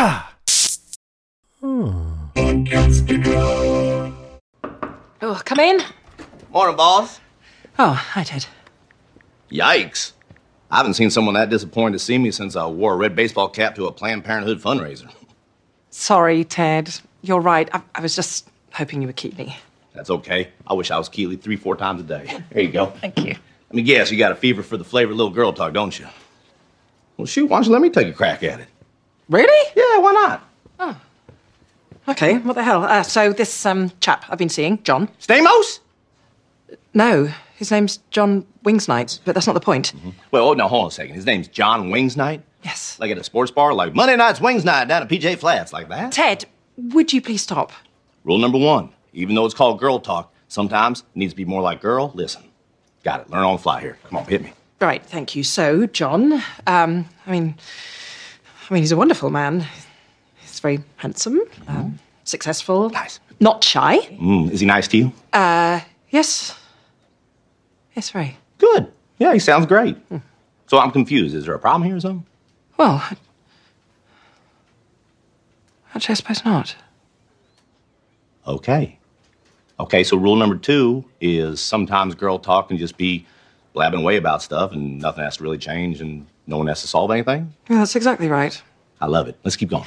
Ah. Oh, come in. Morning, boss. Oh, hi, Ted. Yikes. I haven't seen someone that disappointed to see me since I wore a red baseball cap to a Planned Parenthood fundraiser. Sorry, Ted. You're right. I, I was just hoping you would keep me. That's okay. I wish I was Keeley three, four times a day. There you go. Thank you. Let me guess, you got a fever for the flavor little girl talk, don't you? Well, shoot, why don't you let me take a crack at it? Really? Yeah, why not? Okay, what the hell? Uh, so, this um, chap I've been seeing, John. Stamos? No, his name's John Wingsnight, but that's not the point. Well, oh, now, hold on a second. His name's John Wings Night? Yes. Like at a sports bar? Like Monday night's Wings Night down at PJ Flats, like that? Ted, would you please stop? Rule number one even though it's called girl talk, sometimes it needs to be more like girl, listen. Got it. Learn on the fly here. Come on, hit me. Right, thank you. So, John, um, I mean, I mean, he's a wonderful man. He's very handsome, um, successful, Nice. not shy. Mm, is he nice to you? Uh yes, yes, very. Good. Yeah, he sounds great. So I'm confused. Is there a problem here or something? Well, actually, I suppose not. Okay. Okay, so rule number two is sometimes girl talk can just be blabbing away about stuff and nothing has to really change and no one has to solve anything. Yeah, that's exactly right. I love it. Let's keep going.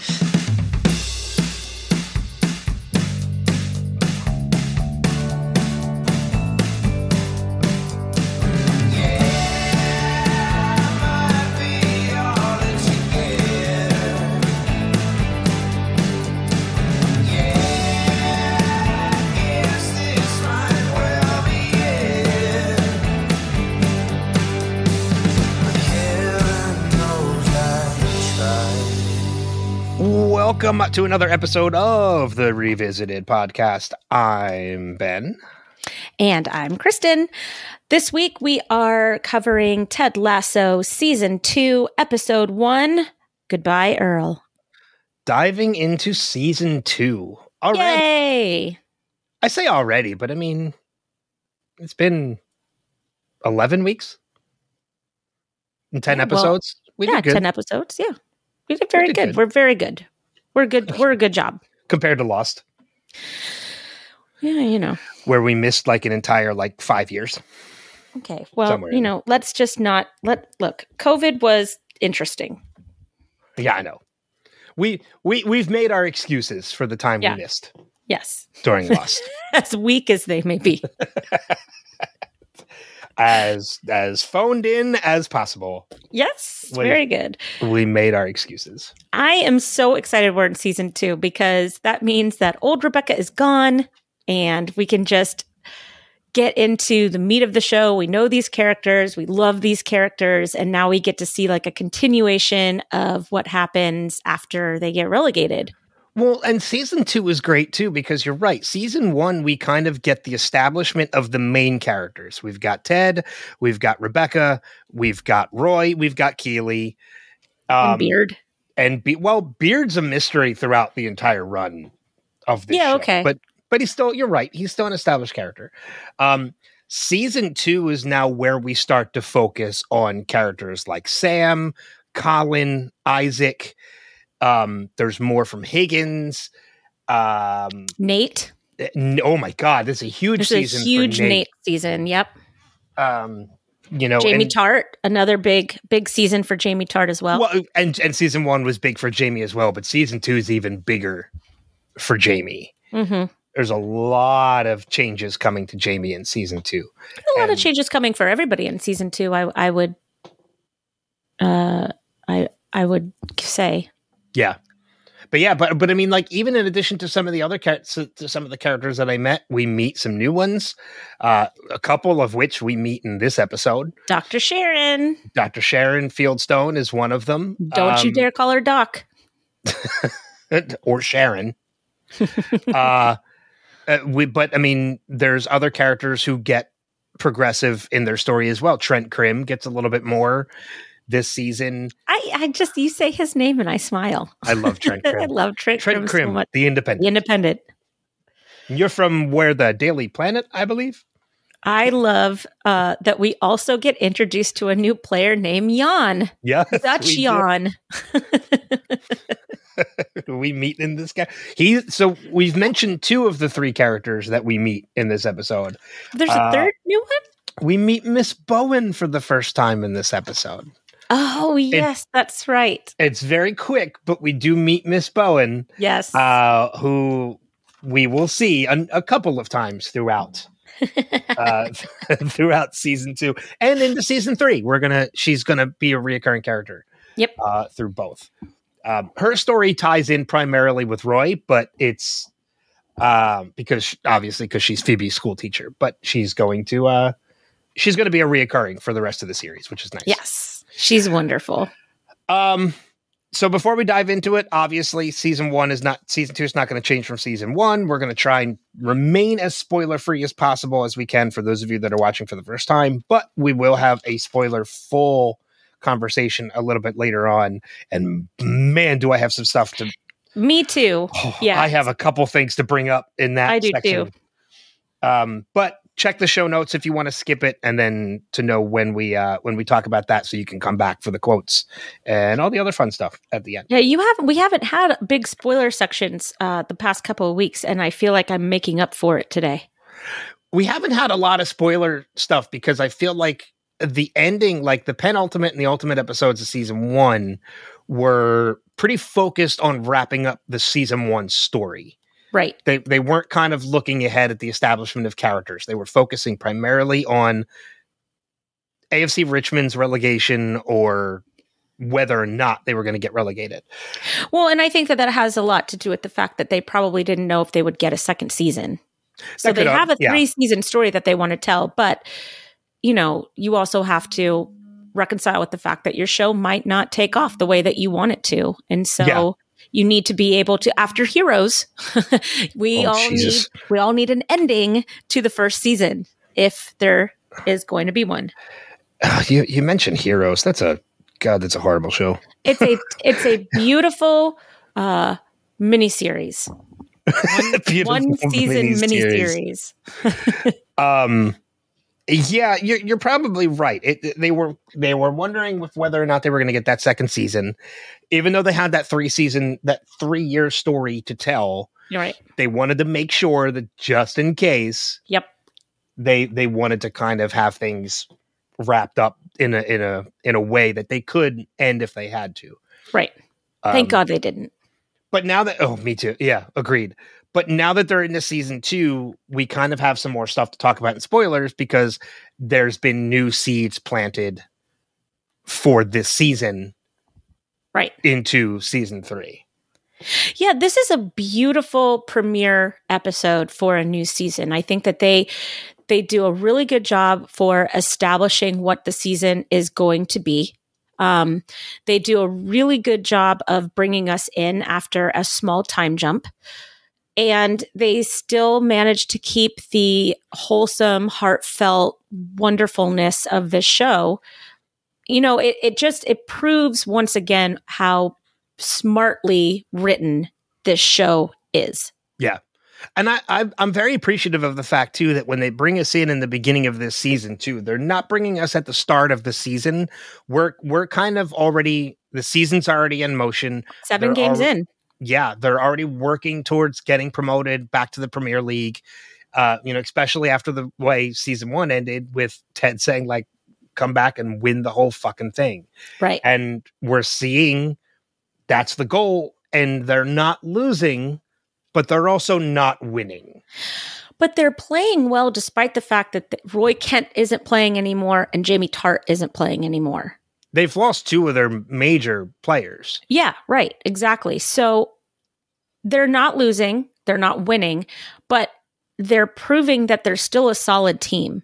Welcome to another episode of the Revisited podcast. I'm Ben. And I'm Kristin. This week we are covering Ted Lasso Season 2, Episode 1 Goodbye, Earl. Diving into season two. Already. Yay! I say already, but I mean, it's been 11 weeks and 10 Yeah, well, episodes. We yeah, did good 10 episodes. Yeah. We did very did good. good. We're very good. We're good. We're a good job. compared to Lost, Yeah, you know. where we missed like an entire like five years. Okay. Well, Somewhere you know, let's just not let look. COVID was interesting. Yeah, I know. We we we've made our excuses for the time Yeah. we missed Yes. during Lost. As weak as they may be. as as phoned in as possible. yes. Wait. Very good. We made our excuses. I am so excited we're in season two because that means that old Rebecca is gone and we can just get into the meat of the show. We know these characters, we love these characters, and now we get to see like a continuation of what happens after they get relegated. Well, and season two is great too because you're right. Season one, we kind of get the establishment of the main characters. We've got Ted, we've got Rebecca, we've got Roy, we've got Keeley, and Beard. and Be- well, Beard's a mystery throughout the entire run of this. Yeah, show. okay. but but he's still. You're right. He's still an established character. Um, season two is now where we start to focus on characters like Sam, Colin, Isaac. Um, there's more from Higgins. Um, Nate. oh my God, this is a huge This season. a huge Nate. Nate. season. Yep. Um, you know, Jamie and- Tartt, another big, big season for Jamie Tartt as well. Well, and and season one was big for Jamie as well, but season two is even bigger for Jamie. hmm There's a lot of changes coming to Jamie in season two. a lot of changes coming for everybody in season two. I I would, uh, I I would say Yeah, but yeah, but but I mean, like even in addition to some of the other to some of the characters that I met, we meet some new ones. Uh, a couple of which we meet in this episode. Dr. Sharon. Dr. Sharon Fieldstone is one of them. Don't you Um, dare call her Doc. or Sharon. uh, uh, we, but I mean, there's other characters who get progressive in their story as well. Trent Crimm gets a little bit more this season. I I just you say his name and I smile. I love Trent I Crimm. love Trent, Trent Crimm Crimm, so the Independent. The Independent. You're from where the Daily Planet, I believe. I love uh, that we also get introduced to a new player named Jan. Yeah, Dutch. Jan. we meet in this guy. He so we've mentioned two of the three characters that we meet in this episode. There's a Uh, third new one? We meet Miss Bowen for the first time in this episode. Oh, yes, that's right. It's very quick, but we do meet Miss Bowen, Yes. uh, who we will see a, a couple of times throughout uh, throughout season two and into season three. We're gonna she's gonna be a reoccurring character. Yep. Uh, through both. Um, her story ties in primarily with Roy, but it's um, because obviously because she's Phoebe's school teacher, but she's going to uh, she's going to be a reoccurring for the rest of the series, which is nice. yes. She's wonderful. Um, so before we dive into it, obviously season one is not season two is not going to change from season one. We're going to try and remain as spoiler free as possible as we can for those of you that are watching for the first time, but we will have a spoiler full conversation a little bit later on. And man, do I have some stuff to Me too. Oh, Yeah. I have a couple things to bring up in that I do section. Um, but check the show notes if you want to skip it, and then to know when we uh, when we talk about that, so you can come back for the quotes and all the other fun stuff at the end. Yeah, you haven't. We haven't had big spoiler sections uh, the past couple of weeks, and I feel like I'm making up for it today. We haven't had a lot of spoiler stuff because I feel like the ending, like the penultimate and the ultimate episodes of season one, were pretty focused on wrapping up the season one story. Right. they they weren't kind of looking ahead at the establishment of characters. They were focusing primarily on AFC Richmond's relegation or whether or not they were going to get relegated. Well, and I think that that has a lot to do with the fact that they probably didn't know if they would get a second season. So they have- a yeah. three season story that they want to tell, but you know, you also have to reconcile with the fact that your show might not take off the way that you want it to. And so Yeah. You need to be able to after heroes we Oh, all Jesus. need we all need an ending to the first season if there is going to be one. Ah, you you mentioned Heroes. That's a god. That's a horrible show. It's a it's a beautiful uh miniseries. Beautiful One season miniseries. miniseries. Um, yeah, you're you're probably right. It, they were they were wondering with whether or not they were going to get that second season, even though they had that three season that three year story to tell. You're right. They wanted to make sure that just in case Yep. they they wanted to kind of have things wrapped up in a in a in a way that they could end if they had to. Right. Thank Um, God they didn't. But now that oh, me too. Yeah, agreed. But now that they're into season two, we kind of have some more stuff to talk about in spoilers because there's been new seeds planted for this season Right. into season three. Yeah, this is a beautiful premiere episode for a new season. I think that they they do a really good job for establishing what the season is going to be. Um, they do a really good job of bringing us in after a small time jump. And they still manage to keep the wholesome, heartfelt wonderfulness of this show. You know, it, it just it proves once again how smartly written this show is. Yeah. And I, I I'm very appreciative of the fact too that when they bring us in in the beginning of this season too, they're not bringing us at the start of the season. We're we're kind of already the season's already in motion. 7 They're games alre- in. Yeah, they're already working towards getting promoted back to the Premier League. Uh, you know, especially after the way season one ended with Ted saying like, "Come back and win the whole fucking thing," Right. and we're seeing that's the goal, and they're not losing, but they're also not winning. But they're playing well despite the fact that th- Roy Kent isn't playing anymore and Jamie Tartt isn't playing anymore. They've lost two of their major players. Yeah, right. Exactly. So they're not losing, they're not winning, but they're proving that they're still a solid team.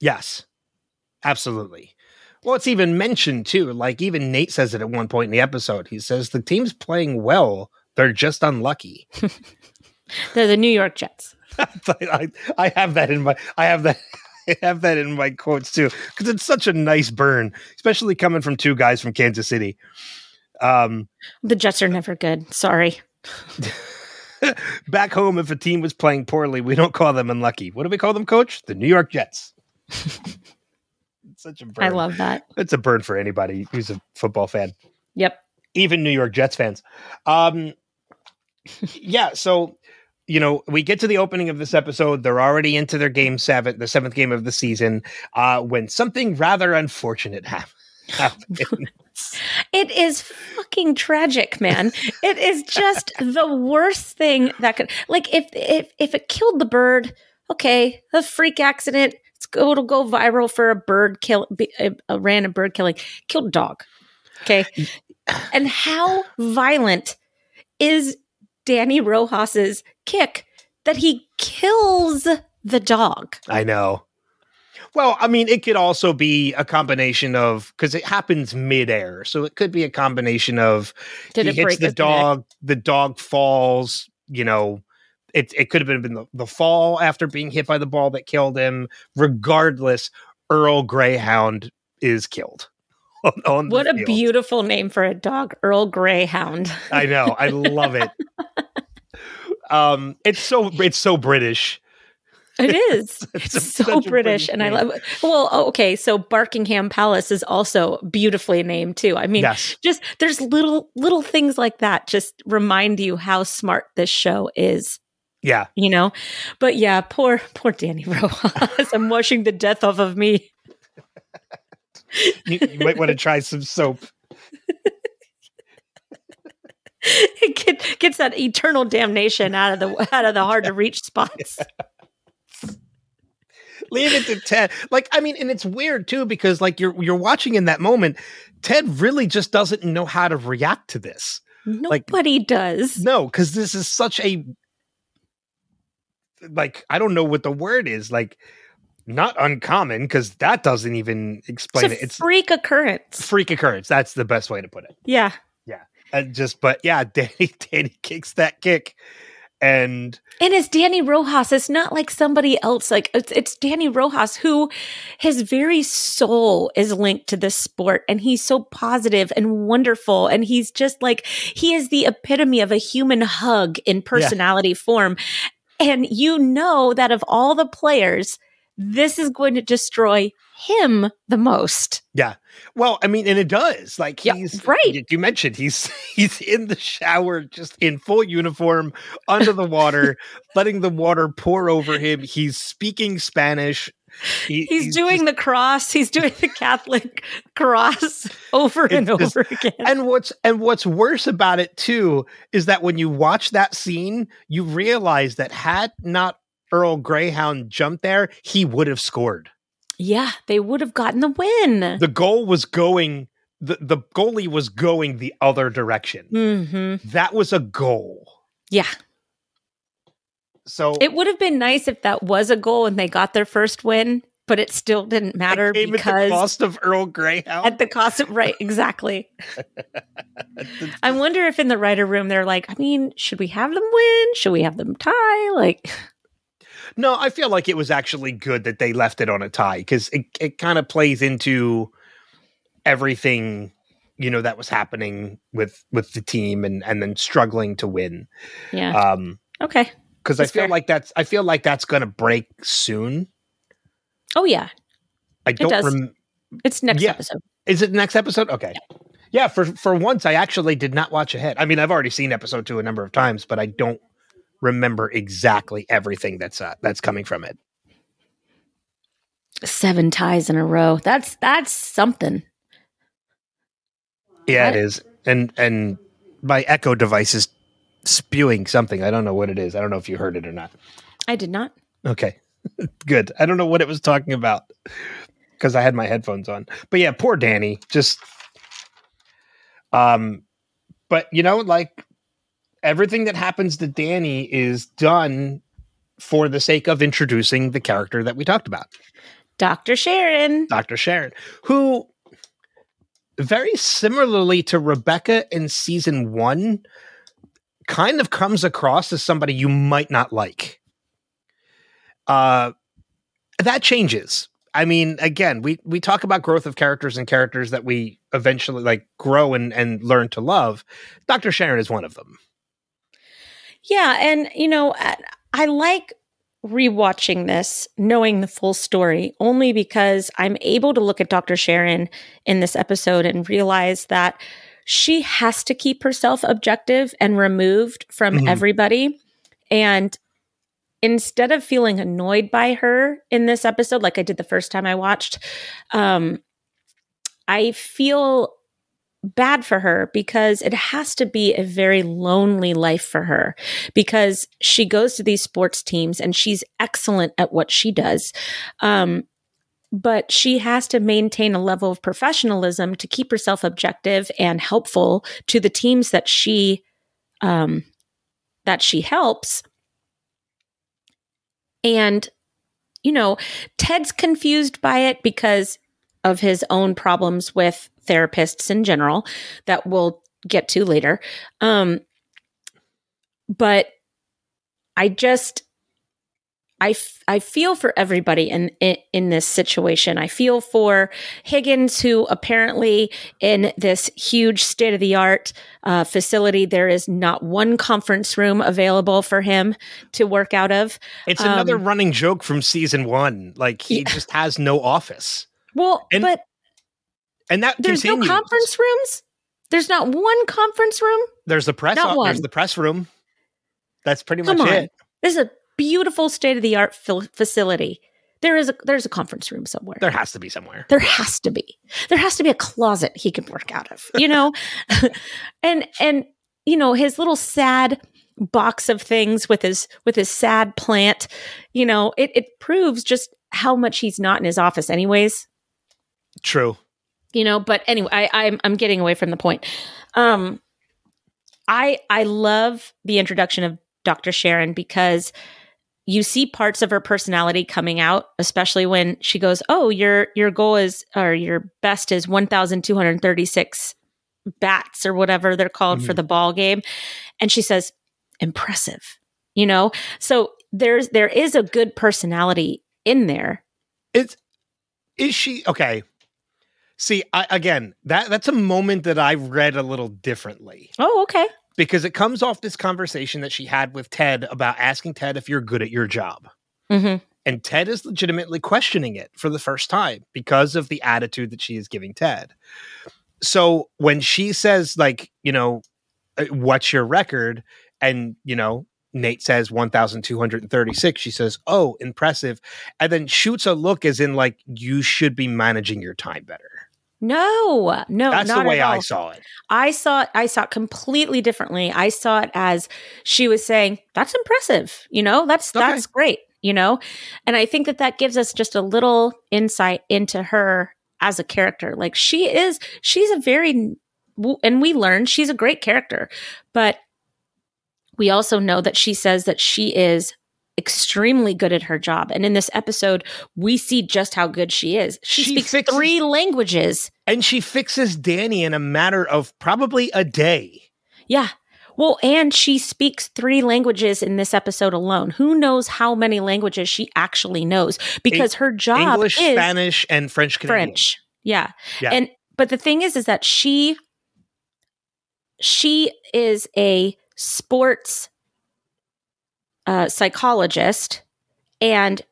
Yes, absolutely. Well, it's even mentioned too. Like even Nate says it at one point in the episode. He says the team's playing well. They're just unlucky. They're the New York Jets. I, I have that in my I have that I have that in my quotes too because it's such a nice burn, especially coming from two guys from Kansas City. Um, The Jets are never good. Sorry. back home, if a team was playing poorly, we don't call them unlucky. What do we call them, Coach? The New York Jets. Such a burn. I love that. it's a burn for anybody who's a football fan. Yep. even New York Jets fans. Um, yeah, so you know, we get to the opening of this episode. They're already into their game seven, the seventh game of the season, uh, when something rather unfortunate happens. It is fucking tragic, man. it is just the worst thing that could like if if if it killed the bird, okay, a freak accident. It's go, it'll go viral for a bird kill a, a random bird killing. Killed a dog. Okay. And how violent is Danny Rojas's kick that he kills the dog? I know. Well, I mean, it could also be a combination of because it happens midair, so it could be a combination of Did he it hits break the his neck? dog, the dog falls. You know, it it could have been the, the fall after being hit by the ball that killed him. Regardless, Earl Greyhound is killed. On, on What a field. beautiful name for a dog, Earl Greyhound. I know. I love it. um, it's so it's so British. It is. It's It's so British, British and I love. Well, oh, okay, so Barkingham Palace is also beautifully named too. I mean, yes. just there's little little things like that just remind you how smart this show is. Yeah. You know, but yeah, poor poor Danny Rojas. I'm washing the death off of me. You, you might want to try some soap. It get, gets that eternal damnation out of the out of the hard to reach spots. Leave it to Ted. Like, I mean, and it's weird too because like you're you're watching in that moment, Ted really just doesn't know how to react to this. Like- Nobody does. No, because this is such a like I don't know what the word is. Like, not uncommon because that doesn't even explain it's it. It's freak occurrence. freak occurrence. That's the best way to put it. Yeah. And just, but yeah, Danny Danny kicks that kick, and And it's Danny Rojas. It's not like somebody else. Like it's it's Danny Rojas who his very soul is linked to this sport and he's so positive and wonderful. And he's just like he is the epitome of a human hug in personality form. And you know that of all the players, this is going to destroy him the most. Yeah. Well, I mean, and it does. Like Yeah, he's right. You, mentioned he's he's in the shower, just in full uniform, under the water, letting the water pour over him. He's speaking Spanish. He- He's, doing the cross. He's doing the Catholic cross over and just- over again. and what's and what's worse about it too is that when you watch that scene, you realize that had not Earl Greyhound jumped there, he would have scored. Yeah, they would have gotten the win. The goal was going. The, the goalie was going the other direction. hmm That was a goal. Yeah, So it would have been nice if that was a goal and they got their first win, but it still didn't matter it came at the because cost of Earl Greyhound. at the cost of right, exactly. I wonder if in the writer room they're like, I mean, should we have them win? Should we have them tie? Like, no, I feel like it was actually good that they left it on a tie because it, it kind of plays into everything you know that was happening with with the team and and then struggling to win. yeah, Um, okay. because I feel fair. like that's I feel like that's going to break soon. Oh yeah, I don't. does. Rem- it's next Yeah. episode. is it next episode? Okay. Yeah, for for once, I actually did not watch ahead. I mean, I've already seen episode two a number of times, but I don't remember exactly everything that's uh, that's coming from it. Seven ties in a row. That's that's something. Yeah, it is, and and my Echo device is spewing something. I don't know what it is. I don't know if you heard it or not. I did not. Okay, good. I don't know what it was talking about because I had my headphones on. But yeah, poor Danny. Just, um, but you know, like everything that happens to Danny is done for the sake of introducing the character that we talked about. Dr. Sharon. Dr. Sharon, who very similarly to Rebecca in season one, kind of comes across as somebody you might not like. Uh that changes. I mean, again, we we talk about growth of characters and characters that we eventually like grow and and learn to love. Dr. Sharon is one of them. Yeah, and you know, I, like rewatching this, knowing the full story, only because I'm able to look at Dr. Sharon in this episode and realize that she has to keep herself objective and removed from Mhm. everybody. And instead of feeling annoyed by her in this episode, like I did the first time I watched, um, I feel bad for her because it has to be a very lonely life for her because she goes to these sports teams and she's excellent at what she does. Um, but she has to maintain a level of professionalism to keep herself objective and helpful to the teams that she um, that she helps. And you know, Ted's confused by it because of his own problems with therapists in general that we'll get to later. Um, but I just I, f- I feel for everybody in, in in this situation. I feel for Higgins, who apparently in this huge state of the art uh, facility, there is not one conference room available for him to work out of. It's another Um, running joke from season one. Like he Yeah. just has no office, Well, And but and that there's continues. no conference rooms. There's not one conference room. There's the press. Not there's the press room. That's pretty Come much on. it. This is a beautiful state of the art facility. There is a there's a conference room somewhere. There has to be somewhere. There has to be. There has to be a closet he can work out of, you know? and and you know, his little sad box of things with his with his sad plant, you know, it it proves just how much he's not in his office anyways, True. you know, but anyway, I I'm I'm getting away from the point. Um I I love the introduction of Dr. Sharon because you see parts of her personality coming out, especially when she goes, "Oh, your your goal is or your best is 1236 bats or whatever they're called for Mhm. the ball game." And she says, "Impressive." You know? So there's there is a good personality in there. It's is she okay? See, I, again, that that's a moment that I read a little differently Oh, okay. because it comes off this conversation that she had with Ted about asking Ted if you're good at your job. Mhm. And Ted is legitimately questioning it for the first time because of the attitude that she is giving Ted. So when she says, like, you know, uh, what's your record? And, you know, Nate says 1,236. She says, oh, impressive. And then shoots a look as in, like, you should be managing your time better. No, no, That's the way I saw it. I saw it, I saw it completely differently. I saw it as she was saying, that's impressive. You know, that's, Okay. that's great, you know? And I think that that gives us just a little insight into her as a character. Like she is, she's a very, and we learn she's a great character, but we also know that she says that she is extremely good at her job. And in this episode, we see just how good she is. She, She speaks fixes- three languages. And she fixes Danny in a matter of probably a day. Yeah. Well, and she speaks three languages in this episode alone. Who knows how many languages she actually knows? Because her job English, is Spanish, and French Canadian. French. Yeah. Yeah. And but the thing is is that she she is a sports uh, psychologist and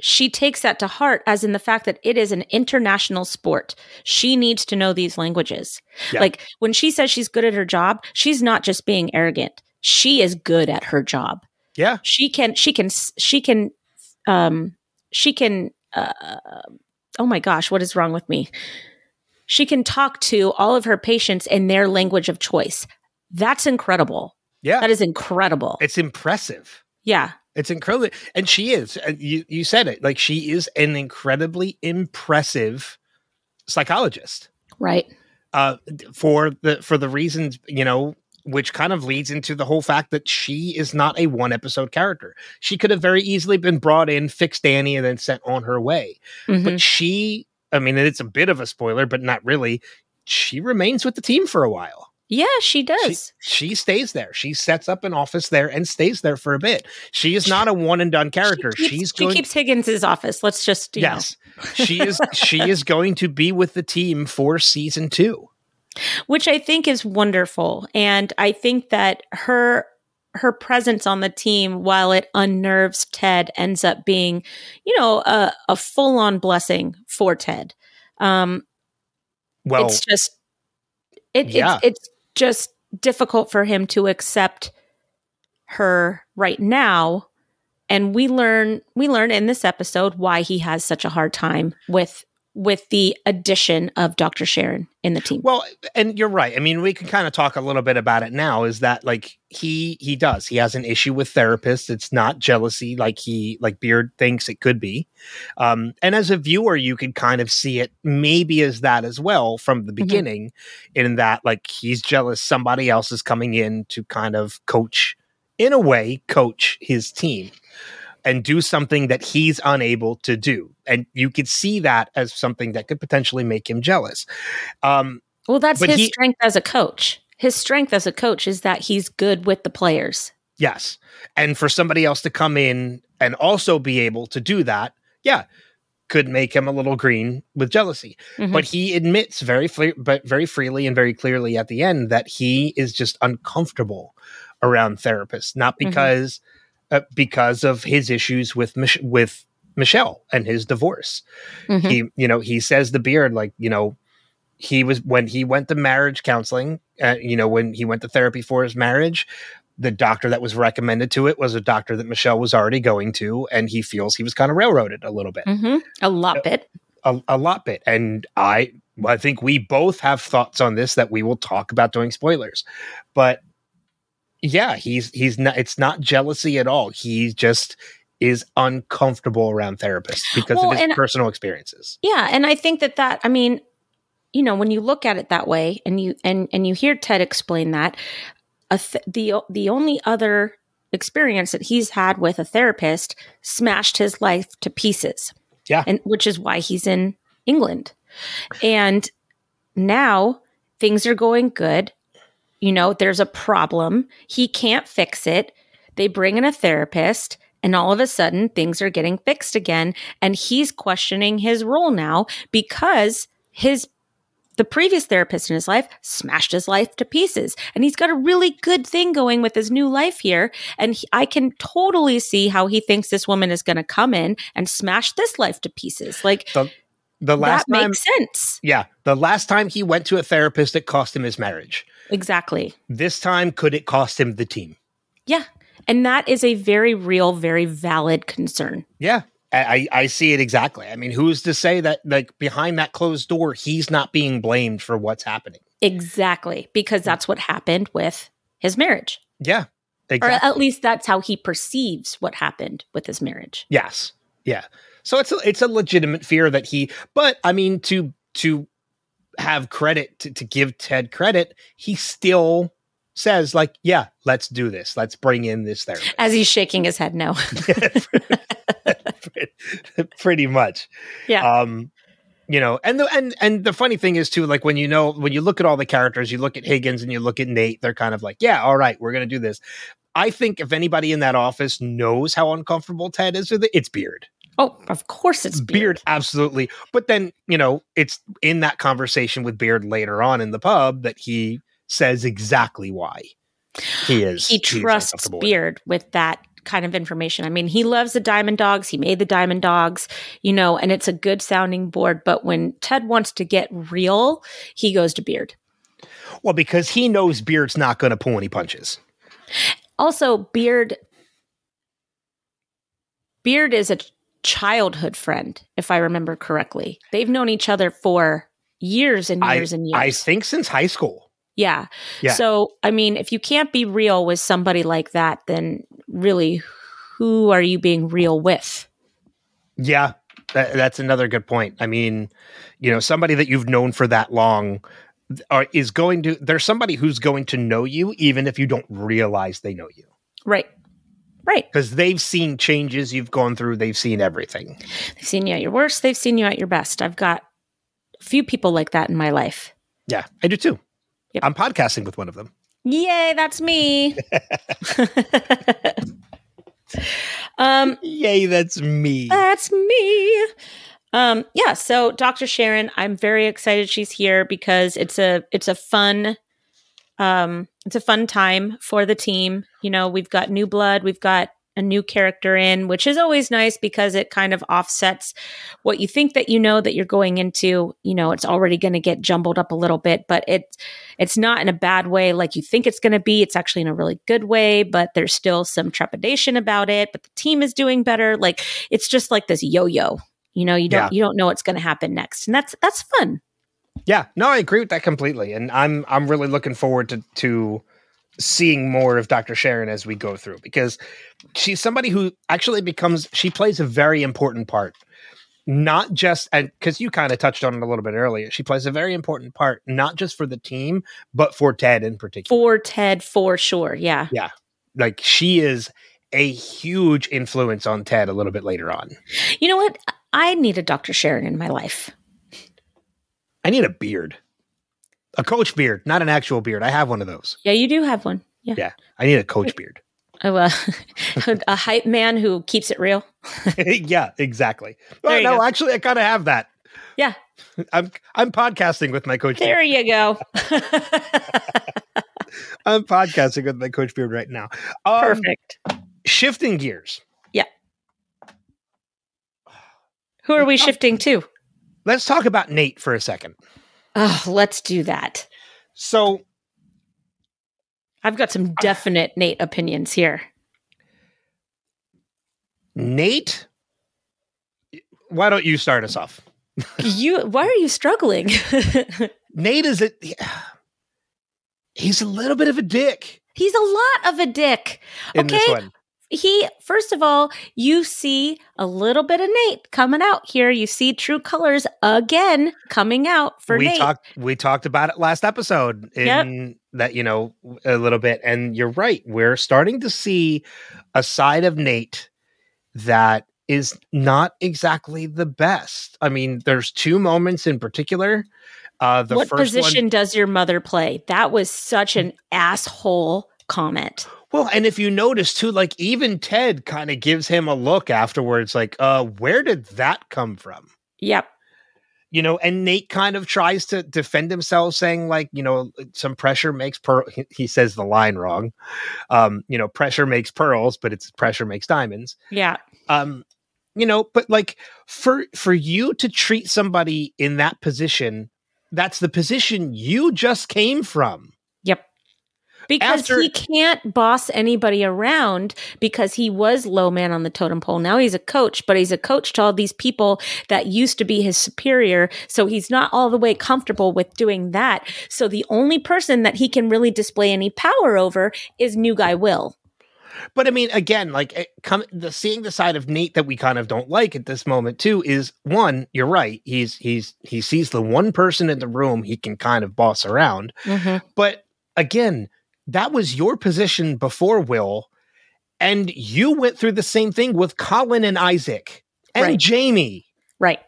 she takes that to heart as in the fact that it is an international sport. She needs to know these languages. Yeah. Like when she says she's good at her job, she's not just being arrogant. She is good at her job. Yeah. She can she can she can um she can uh oh my gosh, what is wrong with me? She can talk to all of her patients in their language of choice. That's incredible. Yeah. That is incredible. it's impressive. yeah. It's incredible, and she is. And you you said it. Like she is an incredibly impressive psychologist. Right. Uh, for the for the reasons you know, which kind of leads into the whole fact that she is not a one episode character. She could have very easily been brought in, fixed Danny, and then sent on her way. Mhm. But she, I mean, it's a bit of a spoiler, but not really. She remains with the team for a while. Yeah, she She, does. she stays there. She sets up an office there and stays there for a bit. She is not a one and done character. She keeps, She's she going. keeps Higgins's office. Let's just yes, she is. She is going to be with the team for season two. which I think is wonderful. And I think that her her presence on the team, while it unnerves Ted, ends up being, you know, a, a full on blessing for Ted. Um, Well, it's just It, Yeah. It's it's just difficult for him to accept her right now. And we learn we learn in this episode why he has such a hard time with with the addition of Dr. Sharon in the team. Well, and you're right. I mean, we can kind of talk a little bit about it now. Is that like he he does he has an issue with therapists? It's not jealousy like he like Beard thinks it could be. Um, and as a viewer, you could kind of see it maybe as that as well from the beginning, in that like he's jealous somebody else is coming in to kind of coach, in a way, coach his team and do something that he's unable to do. And you could see that as something that could potentially make him jealous. Um, Well, that's his he- strength as a coach. His strength as a coach is that he's good with the players. yes. And for somebody else to come in and also be able to do that, yeah, could make him a little green with jealousy. Mhm. But he admits very fle- but very freely and very clearly at the end that he is just uncomfortable around therapists, not Mhm. because uh, because of his issues with Mich- with Michelle and his divorce. Mhm. he you know he says the beard like you know he was when he went to marriage counseling uh, you know when he went to therapy for his marriage the doctor that was recommended to it was a doctor that michelle was already going to and he feels he was kind of railroaded a little bit Mhm. A lot bit. a, a lot bit and i i think we both have thoughts on this that we will talk about doing spoilers but yeah he's he's not it's not jealousy at all he just is uncomfortable around therapists because Well, of his and- personal experiences Yeah, and I think that that I mean, you know, when you look at it that way, and you and and you hear Ted explain that, th- the the only other experience that he's had with a therapist smashed his life to pieces. Yeah. and which is why he's in England, and now things are going good. You know, there's a problem. He can't fix it. They bring in a therapist, and all of a sudden things are getting fixed again. And he's questioning his role now because his the previous therapist in his life smashed his life to pieces. And he's got a really good thing going with his new life here. And he, I can totally see how he thinks this woman is going to come in and smash this life to pieces. Like the, the last that time makes sense. yeah the last time he went to a therapist it cost him his marriage Exactly. this time could it cost him the team Yeah. And that is a very real, very valid concern. yeah I, I see it exactly. I mean, who's to say that like behind that closed door, he's not being blamed for what's happening? Exactly. Because that's what happened with his marriage. Yeah, Or at least that's how he perceives what happened with his marriage. yes, yeah. So it's a, it's a legitimate fear that he. But I mean, to to have credit to, to give Ted credit, he still says like, yeah, let's do this. Let's bring in this therapist. As he's shaking his head no. pretty much. yeah. um you know and the and and the funny thing is too like when you know when you look at all the characters you look at higgins and you look at nate they're kind of like yeah all right we're gonna do this i think if anybody in that office knows how uncomfortable ted is with it it's beard oh, of course it's beard. beard. absolutely but then you know it's in that conversation with beard later on in the pub that he says exactly why he is He trusts with. Beard with that kind of information. I mean, he loves the Diamond Dogs. He made the Diamond Dogs, you know, and it's a good sounding board. But when Ted wants to get real, he goes to Beard. well because he knows beard's not gonna pull any punches Also, Beard Beard is a childhood friend, if I remember correctly. They've known each other for years and I- years and years. i think since high school yeah. Yeah. So, I mean, if you can't be real with somebody like that, then really, who are you being real with? Yeah, that, that's another good point. I mean, you know, somebody that you've known for that long are, is going to, there's somebody who's going to know you even if you don't realize they know you Right. Right. because they've seen changes you've gone through, they've seen everything. They've seen you at your worst, they've seen you at your best. I've got a few people like that in my life. Yeah, I do too. Yep. I'm podcasting with one of them. Yay, that's me. um, Yay, that's me. That's me. Um, yeah, so Dr. Sharon, I'm very excited she's here because it's a it's a fun um it's a fun time for the team. You know, we've got new blood, we've got a new character in, which is always nice because it kind of offsets what you think that you know that you're going into. You know, it's already going to get jumbled up a little bit, but it's it's not in a bad way like you think it's going to be. It's actually in a really good way, but there's still some trepidation about it. But the team is doing better. Like it's just like this yo-yo. You know, you don't Yeah. you don't know what's going to happen next, and that's that's fun. Yeah, no, I agree with that completely, and I'm I'm really looking forward to to seeing more of Dr. Sharon as we go through because she's somebody who actually becomes she plays a very important part. Not just and because you kind of touched on it a little bit earlier, she plays a very important part, not just for the team, but for Ted in particular. For Ted, for sure. Yeah. Yeah. Like she is a huge influence on Ted a little bit later on. You know what? I need a Dr. Sharon in my life. I need a beard. A coach beard, not an actual beard. I have one of those. Yeah, you do have one. Yeah. Yeah. I need a coach beard. Oh, uh, a hype man who keeps it real. yeah, exactly. Well, There no, go. actually, I kind of have that. Yeah. I'm I'm podcasting with my coach. There Beard. you go. I'm podcasting with my coach beard right now. Um, Perfect. Shifting gears. Yeah. Who are we shifting to? Let's talk about Nate for a second. Oh, let's do that. So I've got some definite Nate opinions here. Nate, why don't you start us off? You why are you struggling? Nate is a he's a little bit of a dick He's a lot of a dick. in Okay. He first of all, you see a little bit of Nate coming out here. You see true colors again coming out for we Nate. talked we talked about it last episode in that you know a little bit and you're right we're starting to see a side of Nate that is not exactly the best i mean there's two moments in particular uh the what first position one does your mother play? That was such an asshole comment. Well and if you notice too like even ted kind of gives him a look afterwards like uh where did that come from Yep. you know and nate kind of tries to defend himself saying like you know some pressure makes pearl he- says the line wrong um you know pressure makes pearls but it's pressure makes diamonds Yeah. um you know but like for for you to treat somebody in that position that's the position you just came from. Because After- he can't boss anybody around because he was low man on the totem pole. Now he's a coach, but he's a coach to all these people that used to be his superior. So he's not all the way comfortable with doing that. So the only person that he can really display any power over is new guy Will. but i mean again like it come the seeing the side of nate that we kind of don't like at this moment too is one you're right he's he's he sees the one person in the room he can kind of boss around mm-hmm. But again, that was your position before Will. And you went through the same thing with Colin and Isaac and Right. Jamie. Right.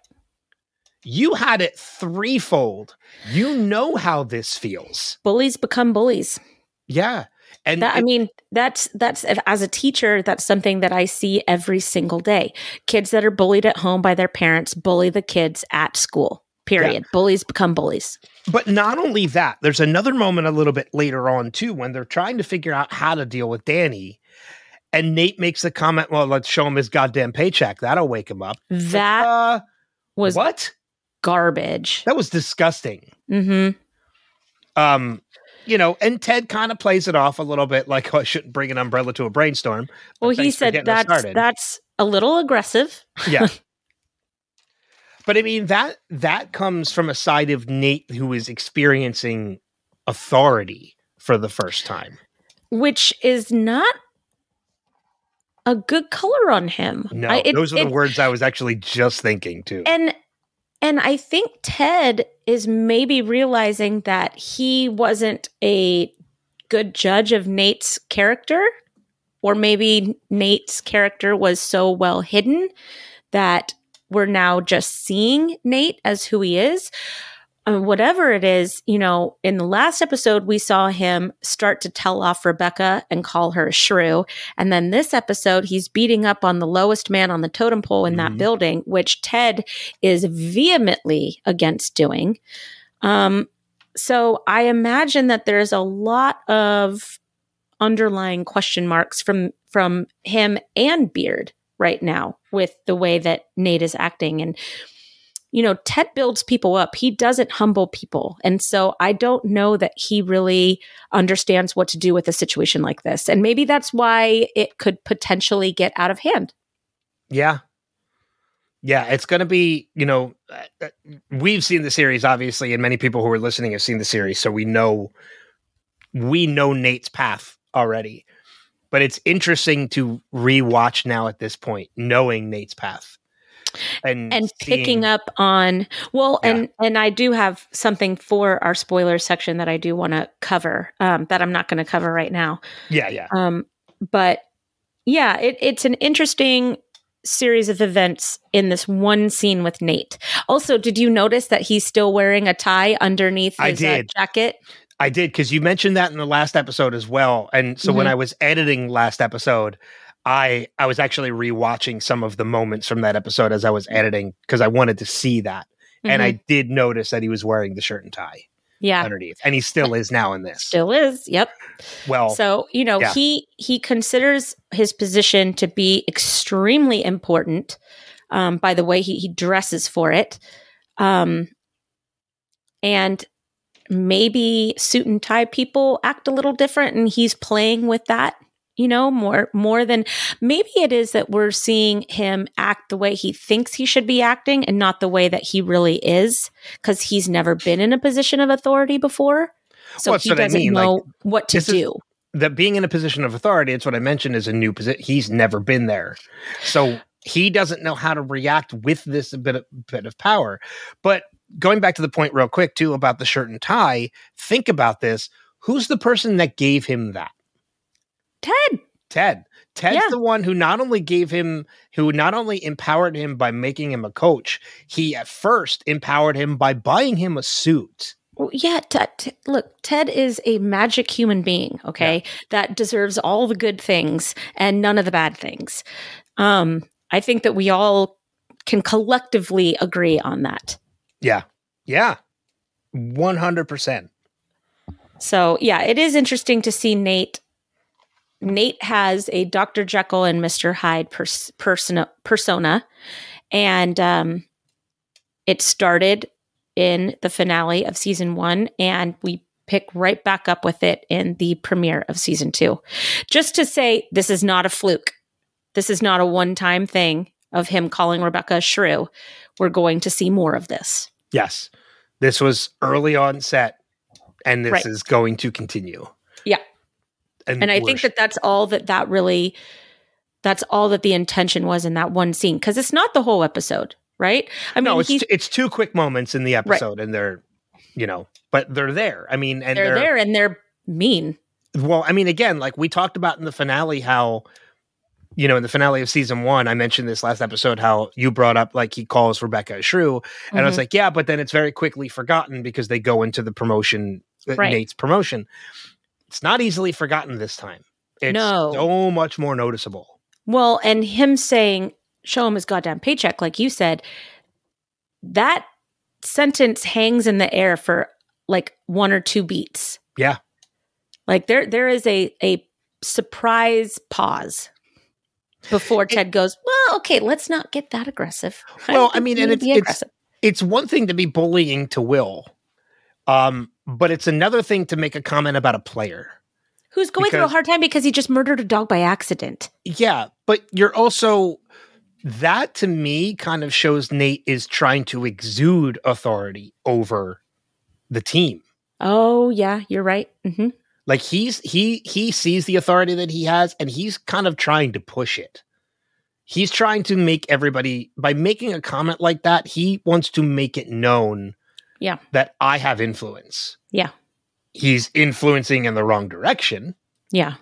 You had it threefold. You know how this feels. Bullies become bullies. Yeah. And That, I mean, that's that's as a teacher, that's something that I see every single day. Kids that are bullied at home by their parents bully the kids at school. Period. Bullies become bullies. But not only that, there's another moment a little bit later on too when they're trying to figure out how to deal with Danny. And Nate makes the comment, well, let's show him his goddamn paycheck. That'll wake him up. That uh, was what? garbage. That was disgusting. Mm-hmm. um you know and ted kind of plays it off a little bit like oh, i shouldn't bring an umbrella to a brainstorm Well, he said that's that's a little aggressive. yeah but i mean that that comes from a side of nate who is experiencing authority for the first time which is not a good color on him. no I- it- those are the it- words i was actually just thinking too and and I think Ted is maybe realizing that he wasn't a good judge of Nate's character, or maybe Nate's character was so well hidden that we're now just seeing Nate as who he is. Uh, whatever it is, you know, in the last episode, we saw him start to tell off Rebecca and call her a shrew. And then this episode, he's beating up on the lowest man on the totem pole in that Mhm. building, which Ted is vehemently against doing. Um, so I imagine that there's a lot of underlying question marks from from him and Beard right now with the way that Nate is acting and you know, Ted builds people up. He doesn't humble people. And so I don't know that he really understands what to do with a situation like this. And maybe that's why it could potentially get out of hand. Yeah. Yeah, it's going to be, you know, we've seen the series obviously and many people who are listening have seen the series, so we know we know Nate's path already. But it's interesting to rewatch now at this point knowing Nate's path. And and seeing, picking up on well yeah. and and i do have something for our spoiler section that i do want to cover um, that i'm not going to cover right now. Yeah yeah. Um but yeah it, it's an interesting series of events in this one scene with nate. Also did you notice that he's still wearing a tie underneath his I uh, did. Uh, jacket I did because you mentioned that in the last episode as well. And so mm-hmm. when I was editing last episode, I I was actually rewatching some of the moments from that episode as I was editing because I wanted to see that. Mm-hmm. And I mm-hmm. did notice that he was wearing the shirt and tie. Yeah. Underneath. And he still is now in this. Still is. Yep. Well. So, you know, yeah. he he considers his position to be extremely important um, by the way he, he dresses for it. Um and maybe suit and tie people act a little different and he's playing with that you know more more than maybe it is that we're seeing him act the way he thinks he should be acting and not the way that he really is because he's never been in a position of authority before. So well, he doesn't I mean. know like, what to do. that being in a position of authority it's what i mentioned is a new position he's never been there. So he doesn't know how to react with this bit of, bit of power. But going back to the point real quick too about the shirt and tie think about this who's the person that gave him that Ted. Ted. Ted's yeah. the one who not only gave him, who not only empowered him by making him a coach, he at first empowered him by buying him a suit. Well, yeah, t- t- look, Ted is a magic human being, okay, yeah. that deserves all the good things and none of the bad things. Um, I think that we all can collectively agree on that. Yeah. Yeah. 100%. So, yeah, it is interesting to see Nate Nate has a Dr. Jekyll and Mr. Hyde pers- persona, persona, and um, it started in the finale of season one, and we pick right back up with it in the premiere of season two. Just to say, this is not a fluke. This is not a one time thing of him calling Rebecca a shrew. We're going to see more of this. Yes. This was early on set, and this right. is going to continue. Yeah and, and I think that that's all that that really that's all that the intention was in that one scene because it's not the whole episode, right? I mean, no, it's it's two quick moments in the episode, right. and they're you know, but they're there. I mean, and they're, they're there, and they're mean. Well, I mean, again, like we talked about in the finale, how you know, in the finale of season one, I mentioned this last episode how you brought up like he calls Rebecca a shrew, and mm-hmm. I was mm-hmm. like, yeah, but then it's very quickly forgotten because they go into the promotion, uh, right. Nate's promotion. It's not easily forgotten this time. It's no. so much more noticeable. Well, and him saying, show him his goddamn paycheck, like you said, that sentence hangs in the air for like one or two beats. Yeah. Like there there is a a surprise pause before Ted goes, Well, okay, let's not get that aggressive. Well, I, I mean, and it's, it's it's one thing to be bullying to Will. Um, but it's another thing to make a comment about a player who's going because, through a hard time because he just murdered a dog by accident. Yeah, but you're also that to me kind of shows Nate is trying to exude authority over the team. Oh yeah, you're right. Mm-hmm. Like he's he he sees the authority that he has, and he's kind of trying to push it. He's trying to make everybody by making a comment like that. He wants to make it known yeah. That I have influence. Yeah. He's influencing in the wrong direction. Yeah.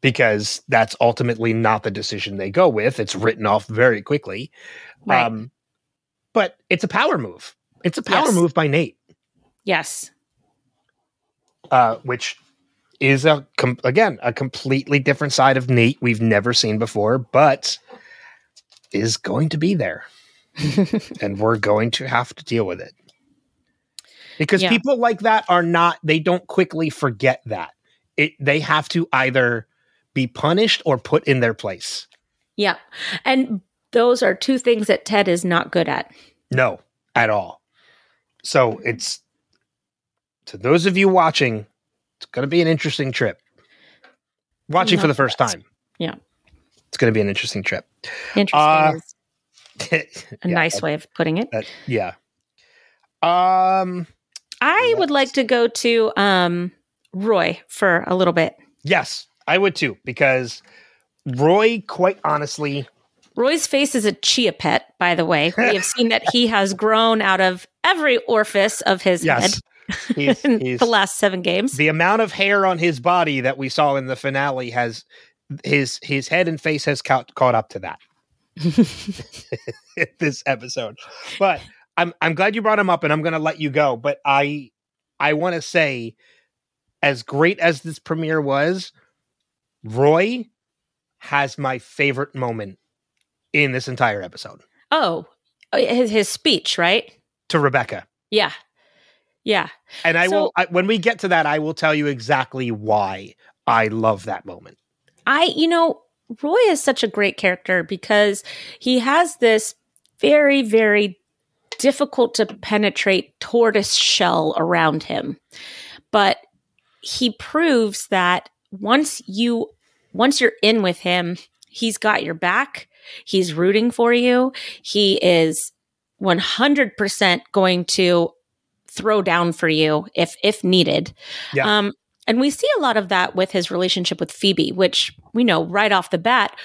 Because that's ultimately not the decision they go with. It's written off very quickly. Right. Um, but it's a power move. It's a power yes. move by Nate. Yes. Uh, which is a com- again a completely different side of Nate we've never seen before, but is going to be there. and we're going to have to deal with it. Because yeah. people like that are not, they don't quickly forget that. it they have to either be punished or put in their place. Yeah. And those are two things that Ted is not good at. No, at all. So it's to those of you watching, it's going to be an interesting trip. Watching for the first time. Yeah. It's going to be an interesting trip. Interesting Uh, a Yeah, nice that- way of putting it. that- yeah. Um I would like to go to um, Roy for a little bit. yes, I would too because Roy quite honestly Roy's face is a chia pet, by the way. We have seen that he has grown out of every orifice of his yes. Head in he's the last seven games. the amount of hair on his body that we saw in the finale has his his head and face has caught, caught up to that this episode but i'm i'm glad you brought him up and i'm going to let you go but i i want to say as great as this premiere was roy has my favorite moment in this entire episode oh, his, his speech, right? to rebecca Yeah. Yeah. and i So- will I, when we get to that i will tell you exactly why i love that moment I, you know, Roy is such a great character because he has this very, very difficult to penetrate tortoise shell around him. But he proves that once you once you're in with him, he's got your back. He's rooting for you. He is 100% going to throw down for you if if needed. Yeah. Um and we see a lot of that with his relationship with Phoebe, which we know right off the bat,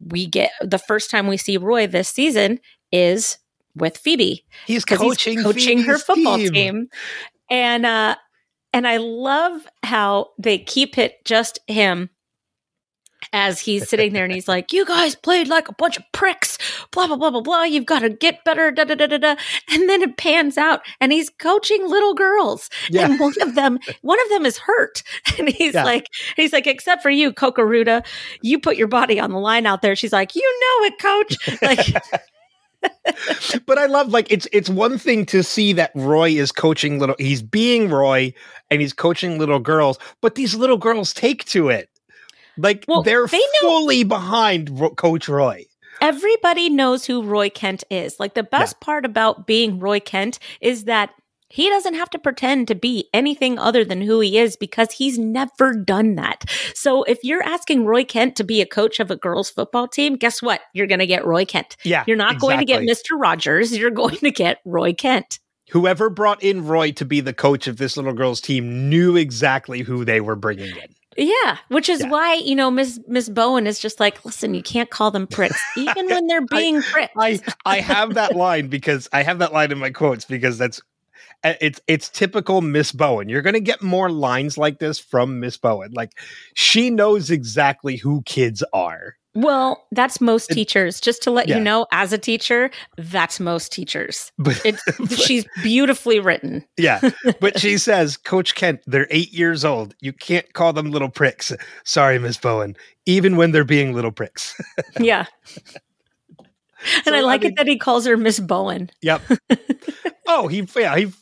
we get the first time we see Roy this season is with Phoebe he's coaching he's coaching her football team. And uh and I love how they keep it just him as he's sitting there and he's like, You guys played like a bunch of pricks, blah blah blah blah blah. You've got to get better, da da da da da. And then it pans out and he's coaching little girls. Yeah. And one of them, one of them is hurt. And he's Yeah. like, he's like, except for you, Kokoruda, you put your body on the line out there. She's like, you know it, coach. Like but I love like it's it's one thing to see that Roy is coaching little he's being Roy and he's coaching little girls, but these little girls take to it. Like Well, they're they know- fully behind Ro- Coach Roy. everybody knows who Roy Kent is. Like the best part about being Roy Kent is that he doesn't have to pretend to be anything other than who he is because he's never done that. So if you're asking Roy Kent to be a coach of a girls football team, guess what? You're going to get Roy Kent. Yeah. You're not going to get. Mr. Rogers. You're going to get Roy Kent. Whoever brought in Roy to be the coach of this little girls team knew exactly who they were bringing in. Yeah, which is Yeah. why you know Miss Miss Bowen is just like, listen, you can't call them pricks, even when they're being pricks. I I have that line because I have that line in my quotes because that's it's it's typical Miss Bowen. You're going to get more lines like this from Miss Bowen. Like she knows exactly who kids are. Well, that's most It- teachers. Just to let Yeah. you know, as a teacher, that's most teachers. But It's she's beautifully written. yeah, but she says, Coach Kent, they're eight years old. You can't call them little pricks. Sorry, Miss Bowen. Even when they're being little pricks. Yeah. and So, I I like mean- it that he calls her Miss Bowen. Yep. oh, he yeah he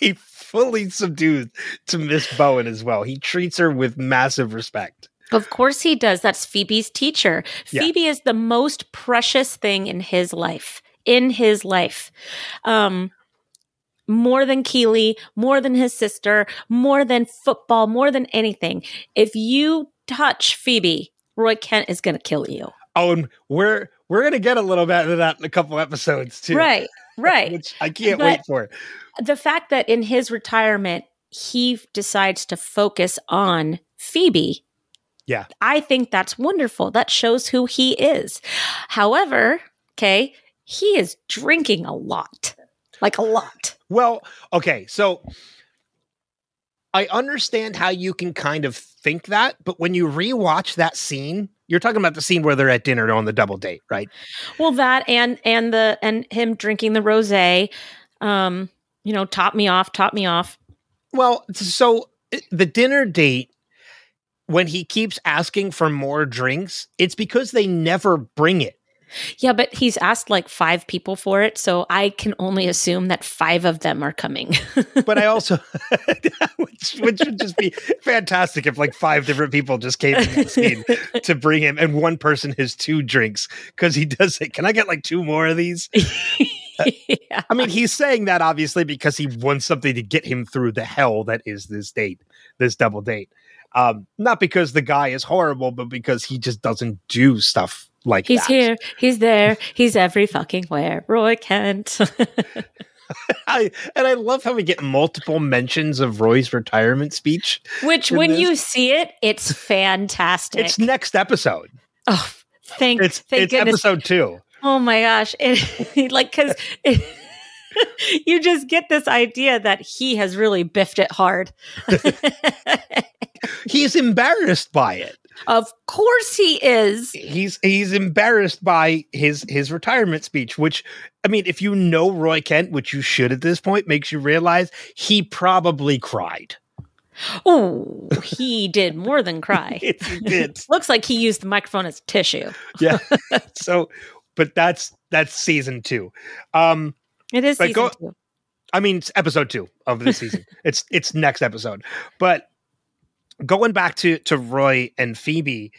he fully subdued to Miss Bowen as well. He treats her with massive respect. Of course he does. That's Phoebe's teacher. Yeah. Phoebe is the most precious thing in his life. In his life. Um more than Keeley, more than his sister, more than football, more than anything. If you touch Phoebe, Roy Kent is going to kill you. Oh, and we're we're gonna get a little bit of that in a couple episodes too. Right, right. Which I can't But- wait for. It. The fact that in his retirement he decides to focus on Phoebe. Yeah. I think that's wonderful. That shows who he is. However, okay, he is drinking a lot. Like a lot. Well, okay, so I understand how you can kind of think that, but when you rewatch that scene, you're talking about the scene where they're at dinner on the double date, right? Well, that and and the and him drinking the rosé um, you know, top me off, top me off. Well, so the dinner date, when he keeps asking for more drinks, it's because they never bring it. Yeah, but he's asked like five people for it, so I can only assume that five of them are coming. but I also, which, which would just be fantastic if like five different people just came to the scene to bring him, and one person has two drinks because he does say, "Can I get like two more of these?" Uh, yeah. I mean, he's saying that obviously because he wants something to get him through the hell that is this date, this double date. Um, not because the guy is horrible, but because he just doesn't do stuff like He's that. here, he's there, he's every fucking where. Roy Kent. I, and I love how we get multiple mentions of Roy's retirement speech. Which, when this. you see it, it's fantastic. It's next episode. oh, thank, It's thank it's goodness. episode two. Oh my gosh. It, like, because you just get this idea that he has really biffed it hard. He's embarrassed by it. of course he is. He's he's embarrassed by his his retirement speech, which I mean, if you know Roy Kent, which you should at this point, makes you realize he probably cried. Oh, he did more than cry. Yes, he did. Looks like he used the microphone as tissue. yeah. so, but that's that's season two. Um, It is But season go- two. I mean, it's episode two of the season. it's it's next episode. But going back to to Roy and Phoebe,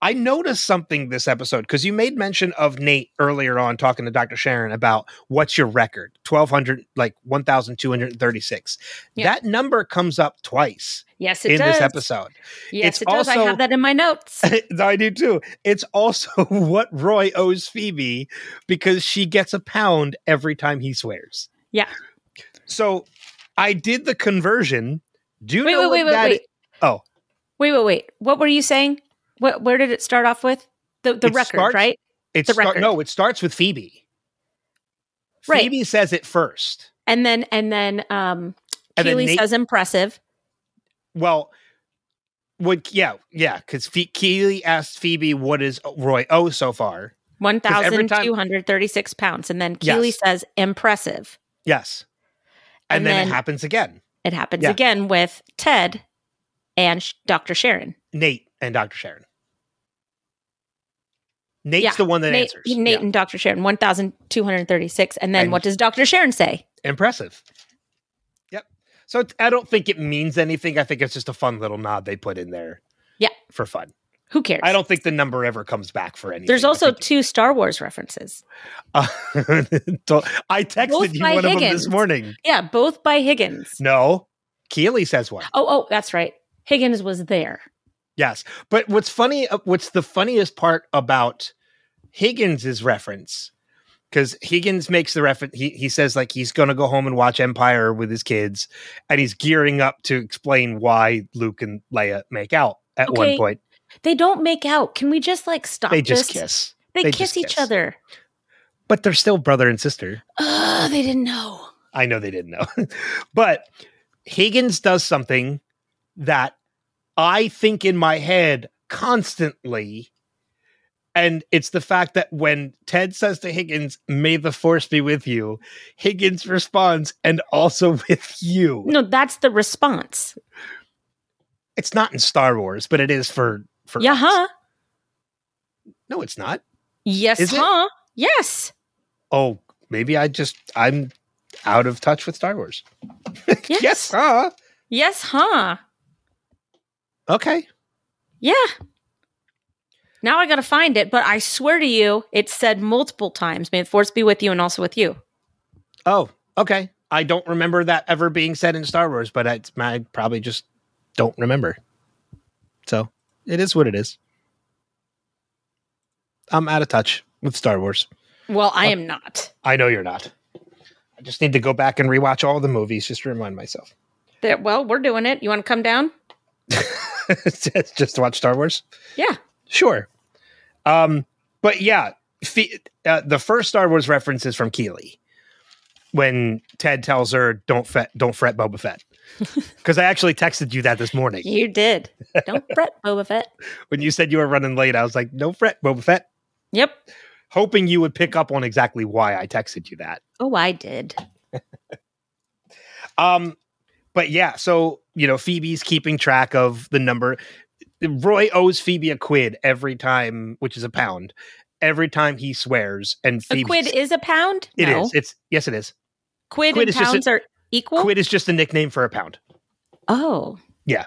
I noticed something this episode because you made mention of Nate earlier on talking to Dr. Sharon about what's your record? Twelve hundred, like one thousand two hundred thirty six. Yeah. That number comes up twice Yes, it in does. this episode. Yes, It's it does. I have that in my notes. I do too. It's also what Roy owes Phoebe because she gets a pound every time he swears. Yeah. So I did the conversion. Do you wait, know wait, wait, what wait, that wait. Oh. Wait, wait, wait. What were you saying? What, where did it start off with? The the It record, starts- right? It's The start, record. no, it starts with Phoebe. Right. Phoebe says it first. And then and then um And then Keeley Nate- says impressive. Well, would yeah, yeah, because Fe- Keeley asked Phoebe what is Roy owe so far. 1,236 time- two hundred thirty-six pounds. And then Keeley Yes. says impressive. Yes. And, And then, then- it happens again. It happens Yeah. again with Ted and Dr. Sharon. Nate and Dr. Sharon. Nate's Yeah, the one that Nate, answers. Nate Yeah. and Dr. Sharon, 1,236. And then And- what does Dr. Sharon say? Impressive. Yep. So it's- I don't think it means anything. I think it's just a fun little nod they put in there. Yeah. For fun. Who cares? I don't think the number ever comes back for anything. There's also two Star Wars references. Uh, I texted Both you one of them this morning. Yeah, both by Higgins. No. Keeley says one. Oh, oh, that's right. Higgins was there. Yes. But what's funny, uh, what's the funniest part about Higgins' reference? Because Higgins makes the reference, he, he says, like, he's going to go home and watch Empire with his kids, and he's gearing up to explain why Luke and Leia make out at one point. They don't make out. Can we just like stop They just this? kiss. They, They kiss each kiss. other. But they're still brother and sister. Ugh, they didn't know. I know they didn't know. but Higgins does something that I think in my head constantly. And it's the fact that when Ted says to Higgins, May the force be with you, Higgins responds, and also with you. No, that's the response. It's not in Star Wars, but it is for for Yeah, huh? No, it's not. Yes, Is it? huh? Yes. Oh, maybe I just I'm out of touch with Star Wars. Yes. yes, huh? Yes, huh? Okay. Yeah. Now I got to find it, but I swear to you, it said multiple times, may the force be with you and also with you. Oh, okay. I don't remember that ever being said in Star Wars, but I, I probably just don't remember. So it is what it is. I'm out of touch with Star Wars. Well, I uh, am not. I know you're not. I just need to go back and rewatch all the movies just to remind myself. There, well, we're doing it. You want to come down? just just to watch Star Wars? Yeah. Sure. Um, but yeah, fe- uh, the first Star Wars reference is from Keeley when Ted tells her, "Don't fret, don't fret, Boba Fett." Because I actually texted you that this morning You did. Don't fret, Boba Fett. when you said you were running late. I was like, "No fret, Boba Fett," Yep. hoping you would pick up on exactly why I texted you that. Oh, I did. Um, but yeah, so you know, Phoebe's keeping track of the number. Roy owes Phoebe a quid every time, which is a pound, every time he swears. And A quid is a pound? It no. is. It's yes, it is. Quid, quid and is just a- pounds are equal? Quid is just a nickname for a pound. oh. Yeah.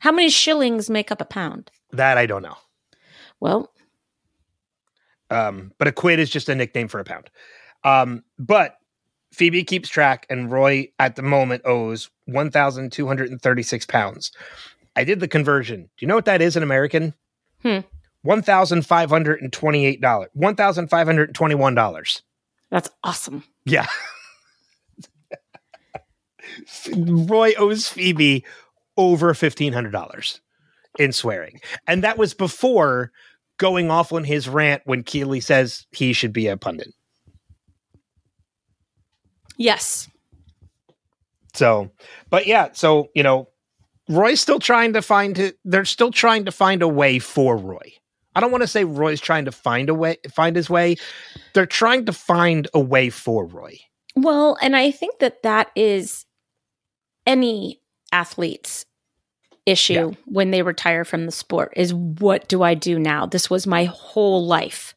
How many shillings make up a pound? That I don't know. Well, Um, but a quid is just a nickname for a pound. Um, but Phoebe keeps track, and Roy at the moment owes 1,236 pounds. I did the conversion. Do you know what that is in American? Hmm. $1,528. $1,521. that's awesome. Yeah. Roy owes Phoebe over $1,500 in swearing. And that was before going off on his rant when Keeley says he should be a pundit. Yes. So, but yeah, so, you know, Roy's still trying to find it. They're still trying to find a way for Roy. I don't want to say Roy's trying to find a way, find his way. They're trying to find a way for Roy. Well, and I think that that is any athlete's issue Yeah. when they retire from the sport is what do I do now? This was my whole life.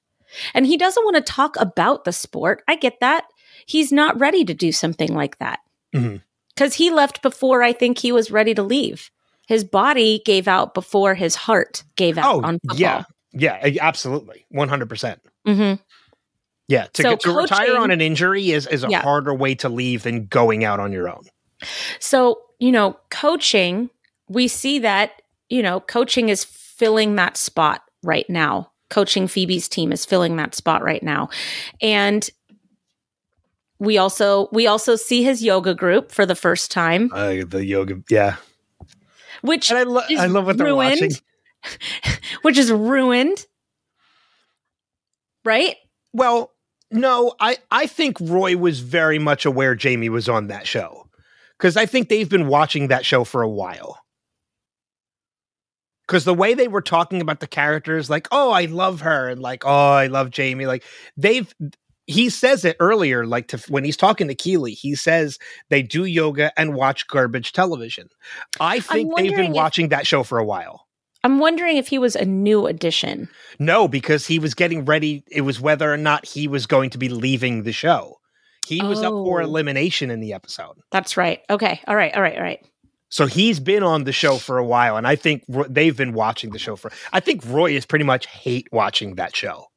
And he doesn't want to talk about the sport. I get that. He's not ready to do something like that. Mhm. Cuz he left before I think he was ready to leave. His body gave out before his heart gave out Oh, on football. yeah. Yeah, absolutely. 100%. Mhm. Yeah, to, So get, to retire on an injury is, is a Yeah. harder way to leave than going out on your own. So, you know, coaching, we see that, you know, coaching is filling that spot right now. Coaching Phoebe's team is filling that spot right now. And we also we also see his yoga group for the first time, Uh, the yoga, yeah. which And I, lo- is I love what they're ruined. watching. which is ruined. Right? Well, no, I, I think Roy was very much aware Jamie was on that show because I think they've been watching that show for a while. Because the way they were talking about the characters, like, oh, I love her, and like, oh, I love Jamie, like, they've, he says it earlier, like, to, when he's talking to Keeley, he says they do yoga and watch garbage television. I think they've been if- watching that show for a while. I'm wondering if he was a new addition. No, because he was getting ready. It was whether or not he was going to be leaving the show. He was up for Oh. elimination in the episode. That's right. Okay. All right. All right. All right. So he's been on the show for a while, and I think they've been watching the show for. I think Roy is pretty much hate watching that show.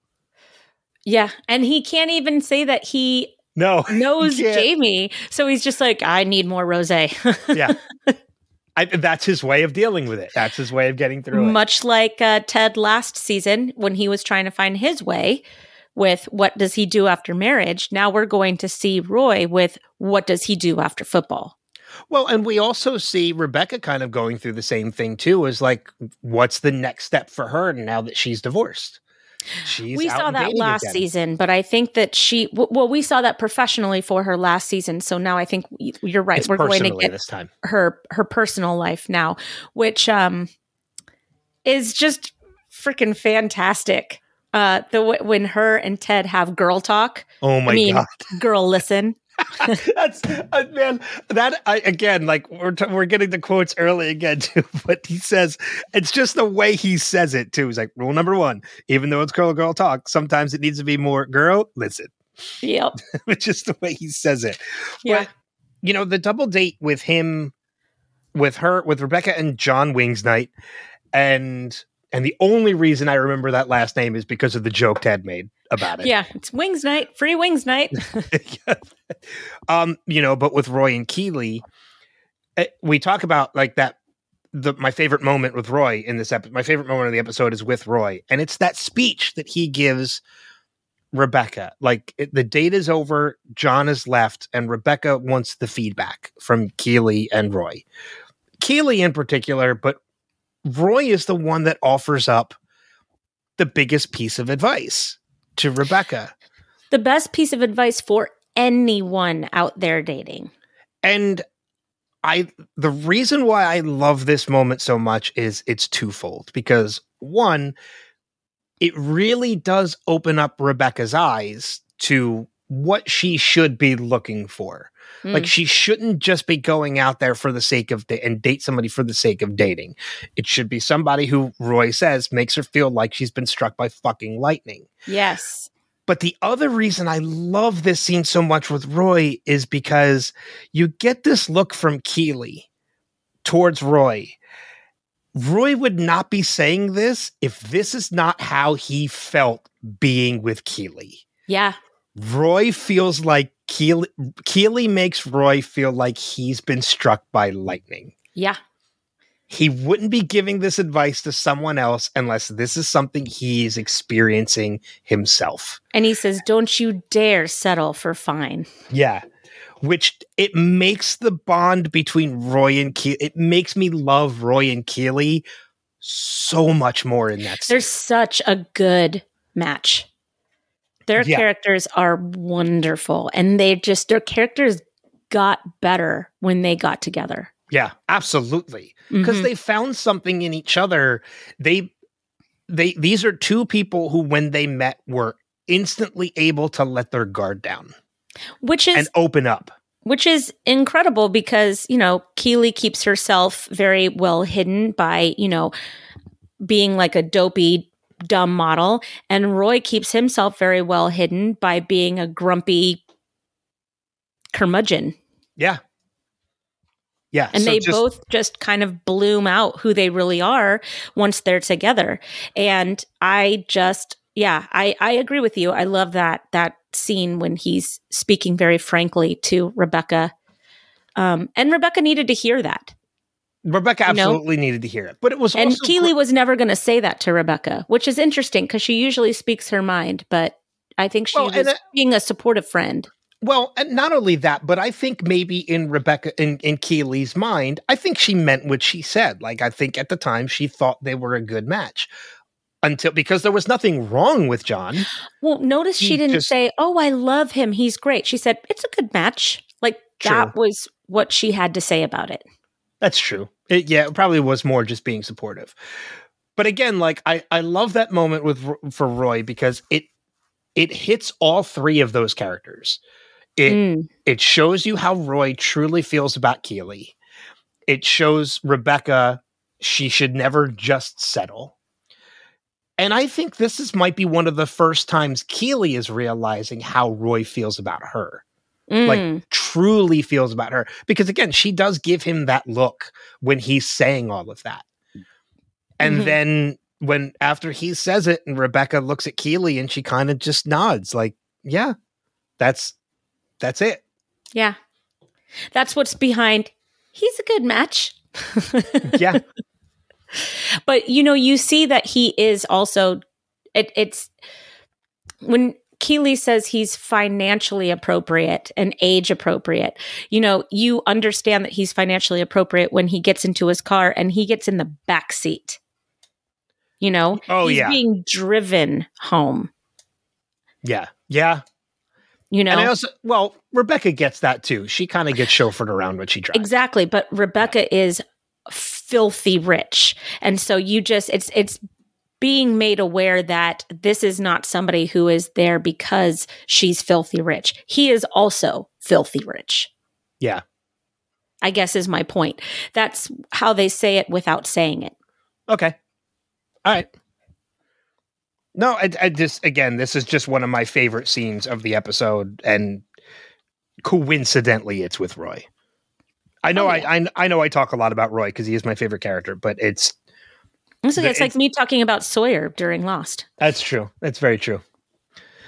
Yeah. And he can't even say that he No, knows. Jamie. So he's just like, I need more rose. yeah, I, that's his way of dealing with it. That's his way of getting through it. Much like uh, Ted last season when he was trying to find his way with what does he do after marriage. Now we're going to see Roy with what does he do after football. Well, and we also see Rebecca kind of going through the same thing too. Is like, what's the next step for her now that she's divorced? She's we saw that last season, but I think that she, well, we saw that professionally for her last season. So now I think you're right. It's we're going to get this time. her her personal life now, which um is just freaking fantastic. Uh, the when her and Ted have girl talk, Oh my I mean, god. girl listen. That's uh, man. That I again, like we're t- we're getting the quotes early again too. But he says it's just the way he says it too. He's like rule number one: even though it's girl girl talk, sometimes it needs to be more girl. Listen, Yep. it's just the way he says it. Yeah. But you know the double date with him, with her, with Rebecca and John Wingsnight, and and the only reason I remember that last name is because of the joke Ted made about it. Yeah, it's wings night, free wings night. um, you know, but with Roy and Keeley, eh, we talk about like that. The my favorite moment with Roy in this episode, my favorite moment of the episode is with Roy, and it's that speech that he gives Rebecca. Like it, the date is over, John is left, and Rebecca wants the feedback from Keeley and Roy. Keeley in particular, but Roy is the one that offers up the biggest piece of advice to Rebecca. the best piece of advice for anyone out there dating. And I the reason why I love this moment so much is it's twofold because one it really does open up Rebecca's eyes to what she should be looking for. Mm. Like she shouldn't just be going out there for the sake of da- and date somebody for the sake of dating. It should be somebody who Roy says makes her feel like she's been struck by fucking lightning. yes. But the other reason I love this scene so much with Roy is because you get this look from Keeley towards Roy. Roy would not be saying this if this is not how he felt being with Keeley. Yeah. Roy feels like Keeley, Keeley makes Roy feel like he's been struck by lightning. Yeah. He wouldn't be giving this advice to someone else unless this is something he's experiencing himself. And he says, Don't you dare settle for fine. Yeah. Which it makes the bond between Roy and Keeley, it makes me love Roy and Keeley so much more in that scene. They're such a good match. Their Yeah. characters are wonderful. And they just, their characters got better when they got together. Yeah, absolutely. Because Mhm. they found something in each other. They they these are two people who when they met were instantly able to let their guard down Which is and open up. which is incredible because you know Keeley keeps herself very well hidden by you know being like a dopey dumb model. And Roy keeps himself very well hidden by being a grumpy curmudgeon. Yeah. Yeah. and so they just- both just kind of bloom out who they really are once they're together. And I just yeah I I agree with you. I love that that scene when he's speaking very frankly to Rebecca. Um and Rebecca needed to hear that Rebecca you know? absolutely needed to hear it. But it was and Keeley was never going to say that to Rebecca, which is interesting because she usually speaks her mind, but I think she Well, was that- being a supportive friend. Well, and not only that, but I think maybe in Rebecca in, in Keeley's mind, I think she meant what she said. Like I think at the time she thought they were a good match. Until because there was nothing wrong with John. Well, notice He she didn't just- say, "Oh, I love him. He's great." She said, "It's a good match." Like that was what she had to say about it. That's true. It, yeah, it probably was more just being supportive. But again, like I, I love that moment with for Roy because it it hits all three of those characters. It Mm. it shows you how Roy truly feels about Keeley. It shows Rebecca she should never just settle. And I think this is might be one of the first times Keeley is realizing how Roy feels about her Mm. like truly feels about her because again she does give him that look when he's saying all of that and Mhm. then when after he says it and rebecca looks at keeley and she kind of just nods like yeah that's that's it yeah, that's what's behind. He's a good match. yeah but you know you see that he is also it, it's when Keeley says he's financially appropriate and age appropriate. You know, you understand that he's financially appropriate when he gets into his car and he gets in the back seat. You know, Oh, he's yeah. being driven home. yeah yeah You know, and i also well rebecca gets that too she kind of gets chauffeured around when she drives Exactly, but Rebecca is filthy rich. And so you just it's it's being made aware that this is not somebody who is there because she's filthy rich. He is also filthy rich. yeah I guess is my point. That's how they say it without saying it. okay all right no I, I just again this is just one of my favorite scenes of the episode and coincidentally it's with roy i know Oh, I, I i know i talk a lot about roy because he is my favorite character but it's It's, it's like me talking about Sawyer during Lost. that's true that's very true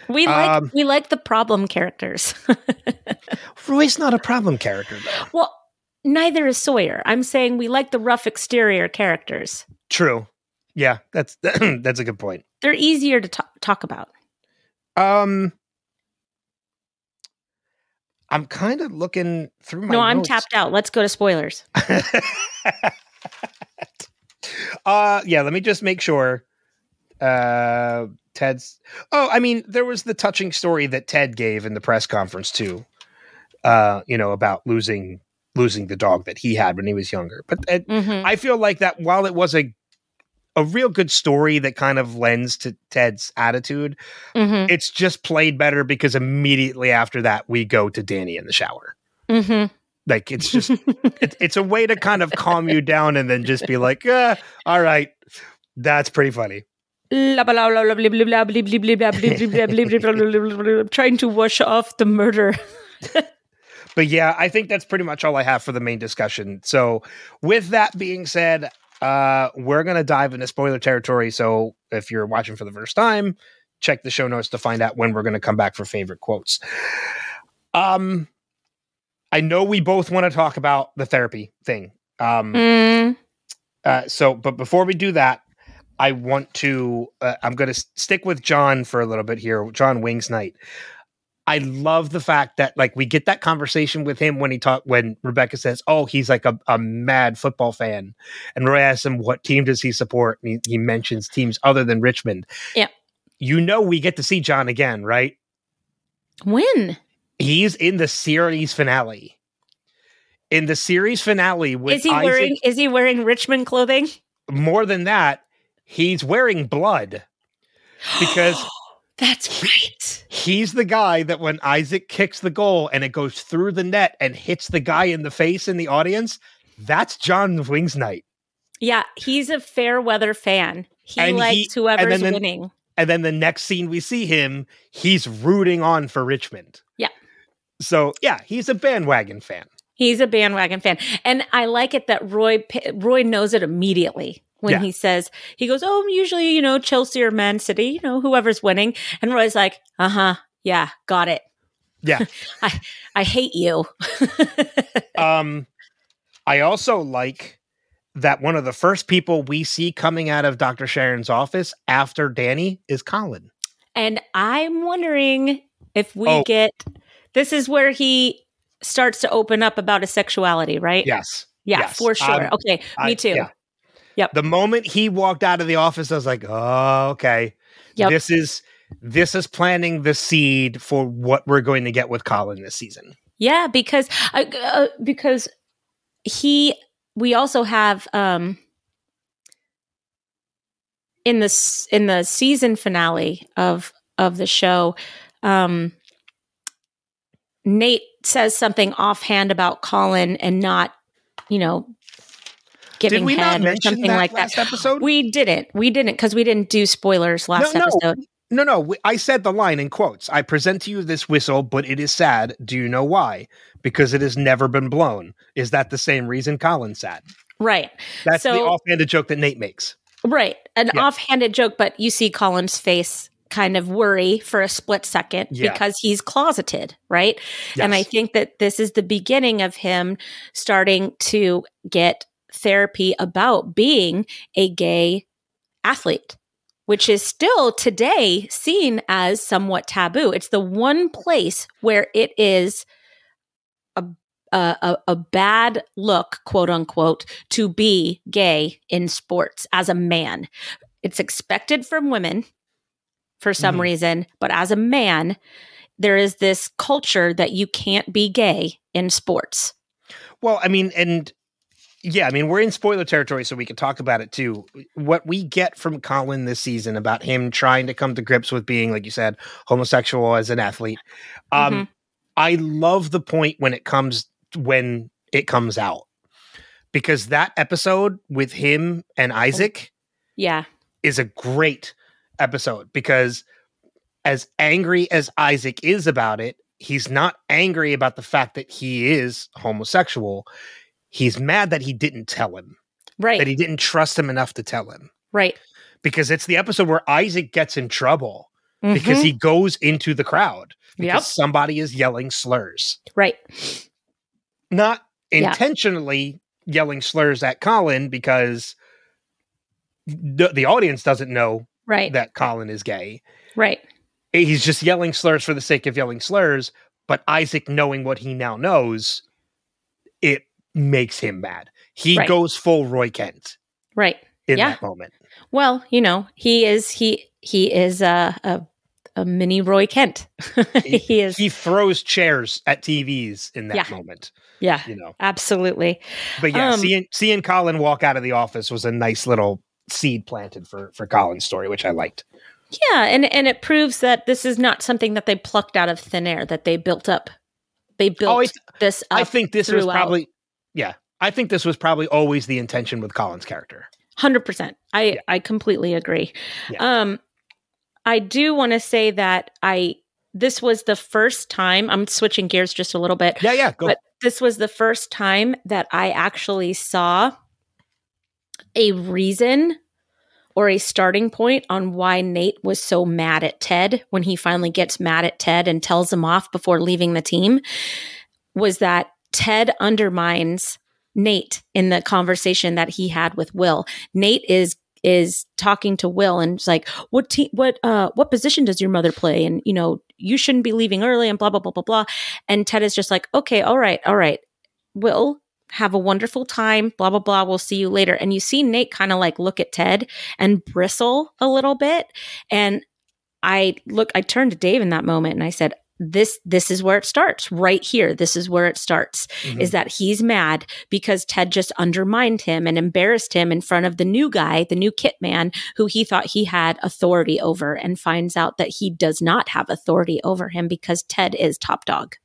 We like Um, we like the problem characters. roy's not a problem character though well, neither is Sawyer. I'm saying we like the rough exterior characters. true yeah that's that's a good point They're easier to ta- talk about. um i'm kind of looking through my no, I'm tapped out. Let's go to spoilers. uh yeah let me just make sure uh ted's oh i mean there was the touching story that ted gave in the press conference too uh you know about losing losing the dog that he had when he was younger but it, Mhm. i feel like that while it was a a real good story that kind of lends to Ted's attitude. Mm-hmm. It's just played better because immediately after that we go to Dani in the shower. Mm-hmm. Like it's just it, it's a way to kind of calm you down and then just be like, eh, all right, that's pretty funny. Trying to wash off the murder. but yeah, I think that's pretty much all I have for the main discussion. So, with that being said, uh, we're going to dive into spoiler territory. So, if you're watching for the first time, check the show notes to find out when we're going to come back for favorite quotes. Um, I know we both want to talk about the therapy thing. Um, Mm, uh, so, but before we do that, I want to. Uh, I'm going to stick with John for a little bit here. John Wingsnight. I love the fact that like we get that conversation with him when he talk when Rebecca says, "Oh, he's like a, a mad football fan," and Roy asks him, "What team does he support?" And he, he mentions teams other than Richmond. Yeah, You know, we get to see John again, right? when? He's in the series finale. In the series finale, with Is he Isaac- wearing is he wearing Richmond clothing? more than that, he's wearing blood because That's right. he's the guy that when Isaac kicks the goal and it goes through the net and hits the guy in the face in the audience, that's John Wingsnight. Yeah, he's a fair weather fan. He And he- likes whoever's then- winning. And then the next scene we see him, he's rooting on for Richmond. Yeah. So yeah, he's a bandwagon fan. He's a bandwagon fan, and I like it that Roy Roy knows it immediately when Yeah. he says he goes, "Oh, usually you know Chelsea or Man City, you know whoever's winning," and Roy's like, "Uh huh, yeah, got it. Yeah. I hate you." um, I also like that one of the first people we see coming out of Dr. Sharon's office after Dani is Colin. and I'm wondering if we Oh. get this is where he starts to open up about his sexuality, right? Yes. yeah, yes. for sure. Um, okay, I- me too. yeah. Yep. The moment he walked out of the office, I was like, "Oh, okay. Yep. This is this is planting the seed for what we're going to get with Colin this season." Yeah, because uh, uh, because he we also have um in this in the season finale of of the show um Nate says something offhand about Colin and not you know giving Did we head not or something that like last that. episode? We didn't. We didn't because we didn't do spoilers last No, no. episode. no, no. I said the line in quotes. I present to you this whistle, but it is sad. Do you know why? Because it has never been blown. Is that the same reason Colin's sad? Right. That's the So- offhanded joke that Nate makes. Right. An Yeah. offhanded joke, but you see Colin's face kind of worry for a split second Yeah. because he's closeted, right? And I think that this is the beginning of him starting to get therapy about being a gay athlete, which is still today seen as somewhat taboo. It's the one place where it is a, a, a bad look, quote unquote, to be gay in sports as a man. It's expected from women for some Mhm. reason, but as a man, there is this culture that you can't be gay in sports. Well, I mean, and yeah, I mean, we're in spoiler territory, so we can talk about it too. What we get from Colin this season about him trying to come to grips with being, like you said, homosexual as an athlete. Um, Mhm. I love the point when it comes when it comes out because that episode with him and Isaac Yeah. is a great episode because as angry as Isaac is about it, he's not angry about the fact that he is homosexual. He's mad that he didn't tell him, Right. that he didn't trust him enough to tell him. right. Because it's the episode where Isaac gets in trouble because Mhm. he goes into the crowd because Yep. somebody is yelling slurs. right. Not Yeah. intentionally yelling slurs at Colin because the, the audience doesn't know Right. that Colin is gay. right. he's just yelling slurs for the sake of yelling slurs but isaac knowing what he now knows it makes him mad he Right. goes full roy kent Right. in Yeah. that moment Well, you know, he is he he is a a, a mini Roy Kent. he, is he throws chairs at tvs in that Yeah. moment yeah, you know absolutely. but yeah Um, seeing seeing colin walk out of the office was a nice little seed planted for for Colin's story, which I liked. Yeah, and and it proves that this is not something that they plucked out of thin air that they built up. They built Oh, th- this up I think this was probably yeah. I think this was probably always the intention with Colin's character. Hundred percent. I Yeah. I completely agree. Yeah. Um, I do want to say that I this was the first time. I'm switching gears just a little bit, Yeah, yeah. Go. but this was the first time that I actually saw a reason or a starting point on why Nate was so mad at Ted when he finally gets mad at Ted and tells him off before leaving the team was that Ted undermines Nate in the conversation that he had with Will. Nate is is talking to Will and it's like, "What te- what uh what position does your mother play?" And you know, you shouldn't be leaving early and blah blah blah blah blah. And Ted is just like, "Okay, all right, all right. Will have a wonderful time, blah blah blah. We'll see you later." And you see Nate kind of like look at Ted and bristle a little bit. And I look I turned to Dave in that moment and I said, "This this is where it starts. Right here. This is where it starts." Mhm. is that he's mad because Ted just undermined him and embarrassed him in front of the new guy, the new kit man, who he thought he had authority over, and finds out that he does not have authority over him because Ted is top dog.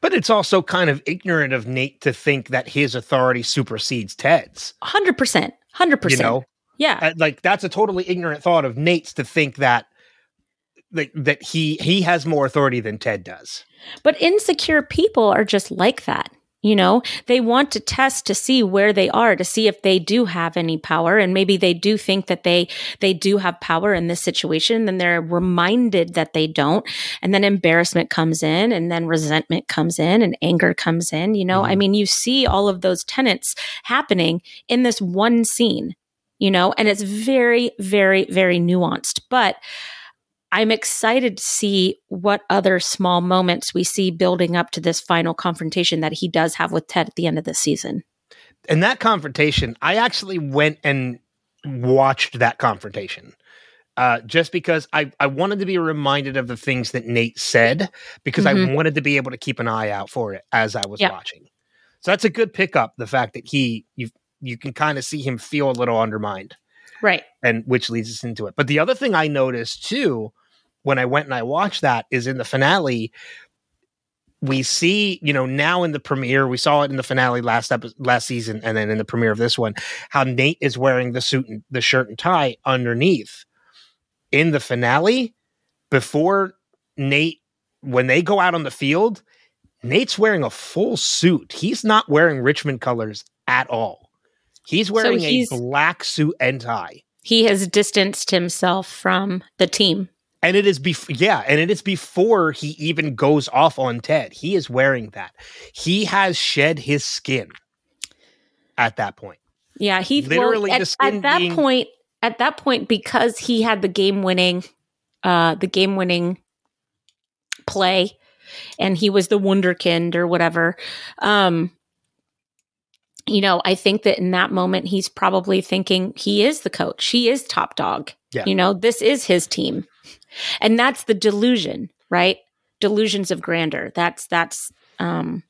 But it's also kind of ignorant of Nate to think that his authority supersedes Ted's. 100%. 100%. You know, yeah. Uh, like that's a totally ignorant thought of Nate's to think that like that he he has more authority than Ted does. But insecure people are just like that. You know, they want to test to see where they are, to see if they do have any power. And maybe they do think that they, they do have power in this situation. Then they're reminded that they don't. And then embarrassment comes in and then resentment comes in and anger comes in. You know, I Mhm. mean, you see all of those tenets happening in this one scene, you know, and it's very, very, very nuanced. But I'm excited to see what other small moments we see building up to this final confrontation that he does have with Ted at the end of the season. And that confrontation, I actually went and watched that confrontation. Uh, just because I, I wanted to be reminded of the things that Nate said, because I Mhm. wanted to be able to keep an eye out for it as I was Yeah. watching. So that's a good pickup. The fact that he you you can kind of see him feel a little undermined. Right. and which leads us into it. But the other thing I noticed too, when I went and I watched that, is in the finale, we see, you know, now in the premiere, we saw it in the finale last episode, last season, and then in the premiere of this one, how Nate is wearing the suit and the shirt and tie underneath. In the finale, before Nate, when they go out on the field, Nate's wearing a full suit. He's not wearing Richmond colors at all. He's wearing he's- a black suit and tie. He has distanced himself from the team. And it is before, yeah, and it is before he even goes off on Ted. He is wearing that. He has shed his skin at that point. Yeah, he Literally well, at, at that being- point. At that point, because he had the game winning, uh, the game winning play, and he was the wunderkind or whatever. Um, you know, I think that in that moment, he's probably thinking he is the coach. He is top dog. Yeah. You know, this is his team, and that's the delusion, right? Delusions of grandeur. That's that's um,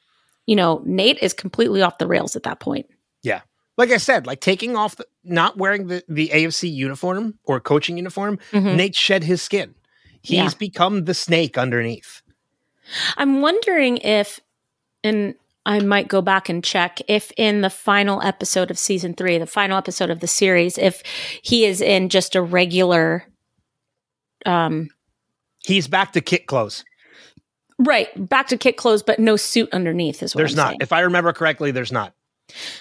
you know, Nate is completely off the rails at that point. Yeah like I said, like taking off, the, not wearing the, the AFC uniform or coaching uniform, Mhm. Nate shed his skin. He's Yeah. become the snake underneath. I'm wondering if, and I might go back and check if in the final episode of season three, the final episode of the series, if he is in just a regular, um, He's back to kit clothes. right, back to kit clothes, but no suit underneath is what There's I'm not. saying. If I remember correctly, there's not.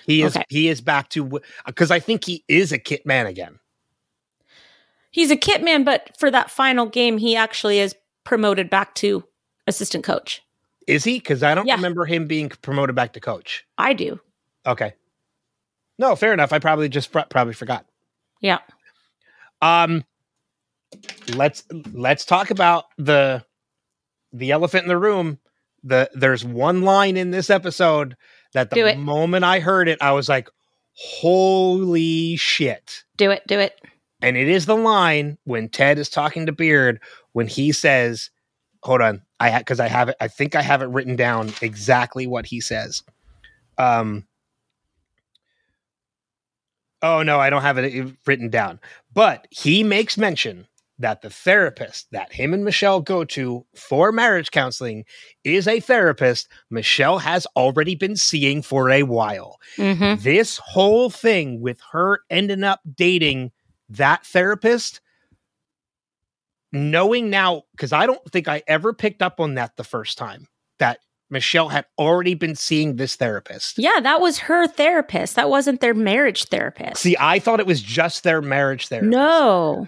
He is Okay. he is back to because I think he is a kit man again. He's a kit man, but for that final game, he actually is promoted back to assistant coach. Is he? Because I don't Yeah. remember him being promoted back to coach. I do. Okay. No, fair enough. I probably just fr- probably forgot. Yeah. Um, let's let's talk about the the elephant in the room. The there's one line in this episode that the moment I heard it, I was like, "Holy shit!" Do it. Do it. And it is the line when Ted is talking to Beard when he says, "Hold on, I because I have it. I think I have it written down exactly what he says." Um. Oh no, I don't have it uh, written down. But he makes mention that the therapist that him and Michelle go to for marriage counseling is a therapist Michelle has already been seeing for a while. Mhm. This whole thing with her ending up dating that therapist, knowing now, because I don't think I ever picked up on that the first time that Michelle had already been seeing this therapist. Yeah, that was her therapist. That wasn't their marriage therapist. See, I thought it was just their marriage therapist. no.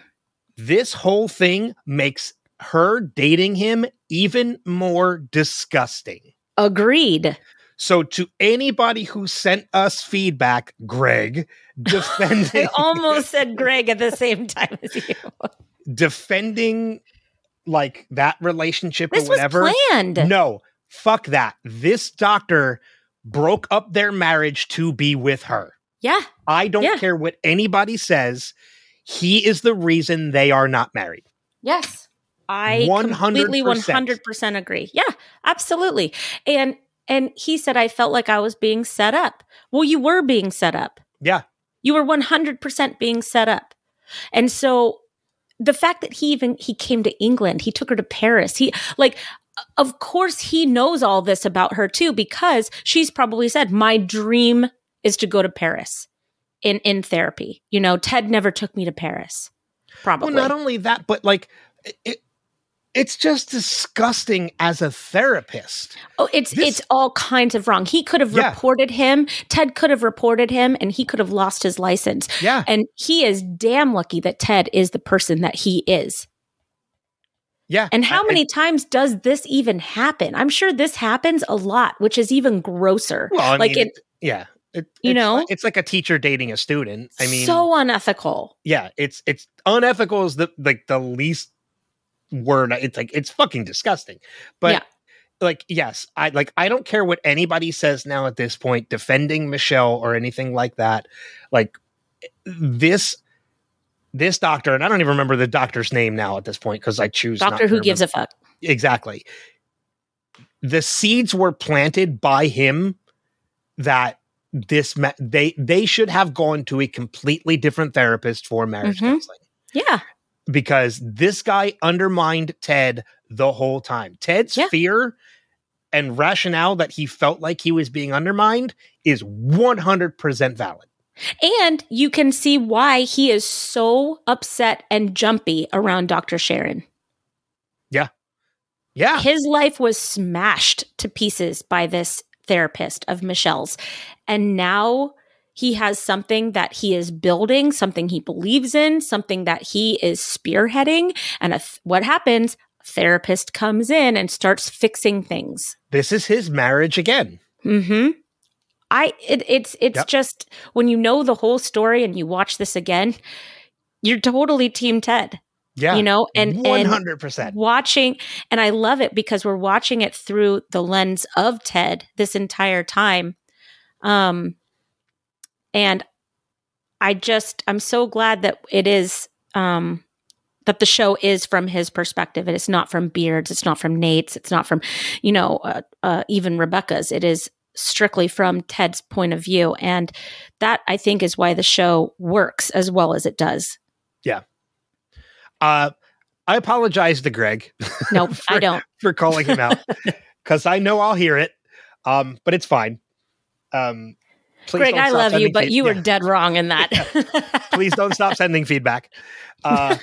This whole thing makes her dating him even more disgusting. Agreed. So, to anybody who sent us feedback, Greg, defending. I almost said Greg at the same time as you. defending like that relationship This or was whatever. planned. No, fuck that. This doctor broke up their marriage to be with her. Yeah. I don't Yeah. care what anybody says. He is the reason they are not married. Yes. I 100%. completely 100% agree. Yeah, absolutely. And and he said I felt like I was being set up. Well, you were being set up. Yeah. You were 100% being set up. And so the fact that he even he came to England, he took her to Paris. He like of course he knows all this about her too because she's probably said my dream is to go to Paris in in therapy. You know, Ted never took me to Paris. Probably. Well, not only that, but like it, it's just disgusting as a therapist. Oh, it's This- it's all kinds of wrong. He could have Yeah. reported him. Ted could have reported him, and he could have lost his license. Yeah. And he is damn lucky that Ted is the person that he is. Yeah. And how I- I- many times does this even happen? I'm sure this happens a lot, which is even grosser. well, I like mean, it, yeah. It, You it's know? it's like a teacher dating a student. I mean, so unethical. yeah, it's it's unethical is the like the least word. It's like it's fucking disgusting. But Yeah. like, yes, I like I don't care what anybody says now at this point, defending Michelle or anything like that. Like this this doctor, and I don't even remember the doctor's name now at this point because I choose not Doctor to who gives a fuck. exactly. The seeds were planted by him that this ma- they they should have gone to a completely different therapist for marriage Mhm. counseling Yeah. because this guy undermined Ted the whole time. Ted's Yeah. fear and rationale that he felt like he was being undermined is 100% valid. And you can see why he is so upset and jumpy around Dr. Sharon. Yeah. Yeah. His life was smashed to pieces by this therapist of Michelle's. And now he has something that he is building, something he believes in, something that he is spearheading. And a th- what happens? Therapist comes in and starts fixing things. This is his marriage again. Hmm. I it, it's it's Yep. just when you know the whole story and you watch this again, you're totally Team Ted. Yeah. You know, and and 100%. watching and i love it because we're watching it through the lens of ted this entire time. Um and i just i'm so glad that it is um that the show is from his perspective. It is not from beards. It's not from nate's. It's not from you know uh, uh, even rebecca's. It is strictly from ted's point of view. And that i think is why the show works as well as it does Uh, I apologize to Greg nope i don't for calling him out because I know I'll hear it, um, but it's fine. Um, please greg i love you but feed- you were yeah. dead wrong in that please don't stop sending feedback. Uh,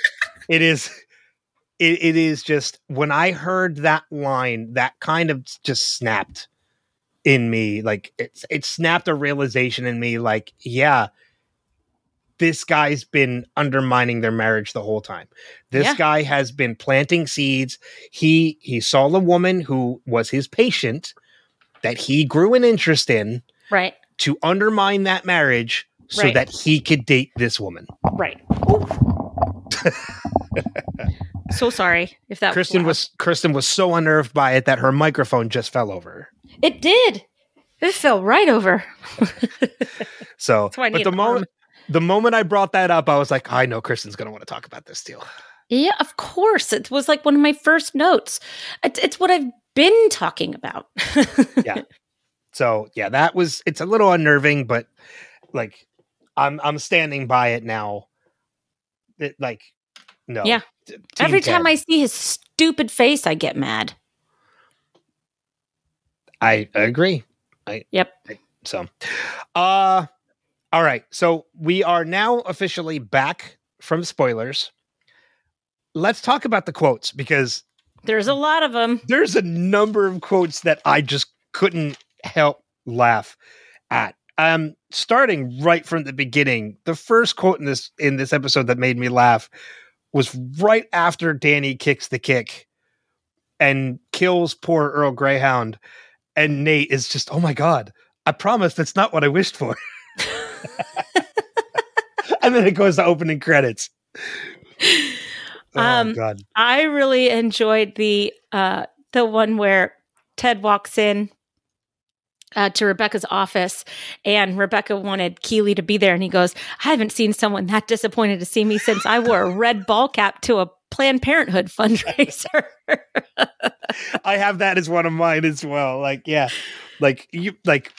it is, it, it is just when I heard that line, that kind of just snapped in me. Like it's it snapped a realization in me. Like yeah, this guy's been undermining their marriage the whole time. This Yeah. guy has been planting seeds. He he saw the woman who was his patient that he grew an interest in right to undermine that marriage so Right. that he could date this woman. Right. so sorry if that Kristin loud. was Kristin was so unnerved by it that her microphone just fell over. It did. It fell right over. So, That's why I but the moment. The moment I brought that up, I was like, I know Kristin's going to want to talk about this deal. Yeah, of course. It was like one of my first notes. It, it's what I've been talking about. Yeah. So, yeah, that was it's a little unnerving, but like I'm I'm standing by it now. It, like, no. Yeah. Team Every time I see his stupid face, I get mad. I agree. I Yep. So, uh, all right. So we are now officially back from spoilers. Let's talk about the quotes because There's a lot of them. there's a number of quotes that I just couldn't help laugh at. Um, starting right from the beginning, the first quote in this in this episode that made me laugh was right after Dani kicks the kick and kills poor Earl Greyhound, and Nate is just, oh my god, I promise that's not what I wished for. and then it goes to opening credits. Oh Um, god. I really enjoyed the uh the one where Ted walks in uh, to Rebecca's office, and Rebecca wanted Keeley to be there, and he goes, "I haven't seen someone that disappointed to see me since I wore a red ball cap to a Planned Parenthood fundraiser." I have that as one of mine as well. Like, yeah, like you like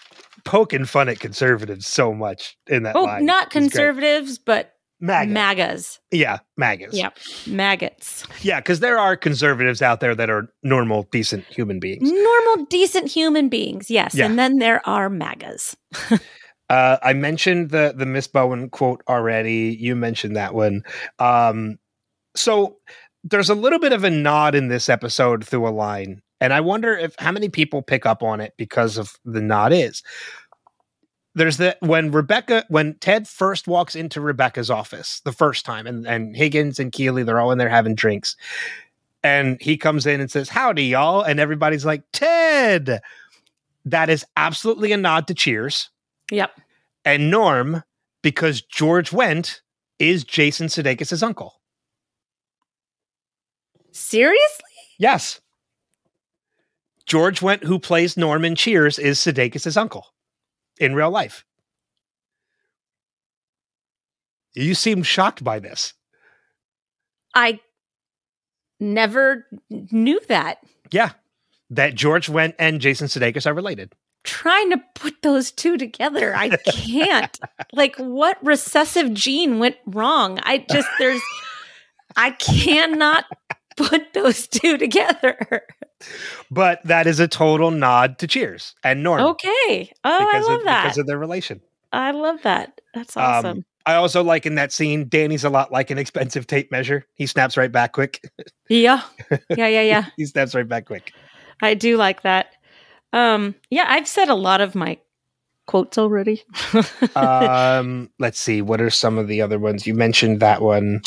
poking fun at conservatives so much in that oh, line. not conservatives, but MAGA. MAGAs. yeah, MAGAs. Yep, maggots. yeah, because there are conservatives out there that are normal, decent human beings. Normal, decent human beings, yes. Yeah. And then there are MAGAs. Uh, I mentioned the the Miss Bowen quote already. You mentioned that one. Um, so there's a little bit of a nod in this episode through a line, and I wonder if how many people pick up on it because of the nod is. There's the when Rebecca when Ted first walks into Rebecca's office the first time, and and Higgins and Keeley they're all in there having drinks, and he comes in and says, "Howdy, y'all," and everybody's like, "Ted." That is absolutely a nod to Cheers Yep. and Norm because George Wendt is Jason Sudeikis' uncle. Seriously? Yes. George Wendt, who plays Norm in Cheers, is Sudeikis' uncle in real life. You seem shocked by this. I never knew that. Yeah. That George Wendt and Jason Sudeikis are related. Trying to put those two together, I can't. like, what recessive gene went wrong? I just, there's, I cannot put those two together. But that is a total nod to Cheers and Norm. Okay. Oh, I love of, that. Because of their relation. I love that. That's Um, awesome. I also like in that scene, Dani's a lot like an expensive tape measure. He snaps right back quick. yeah. Yeah. Yeah. Yeah. he snaps right back quick. I do like that. Um, yeah, I've said a lot of my quotes already. um, let's see. What are some of the other ones? You mentioned that one.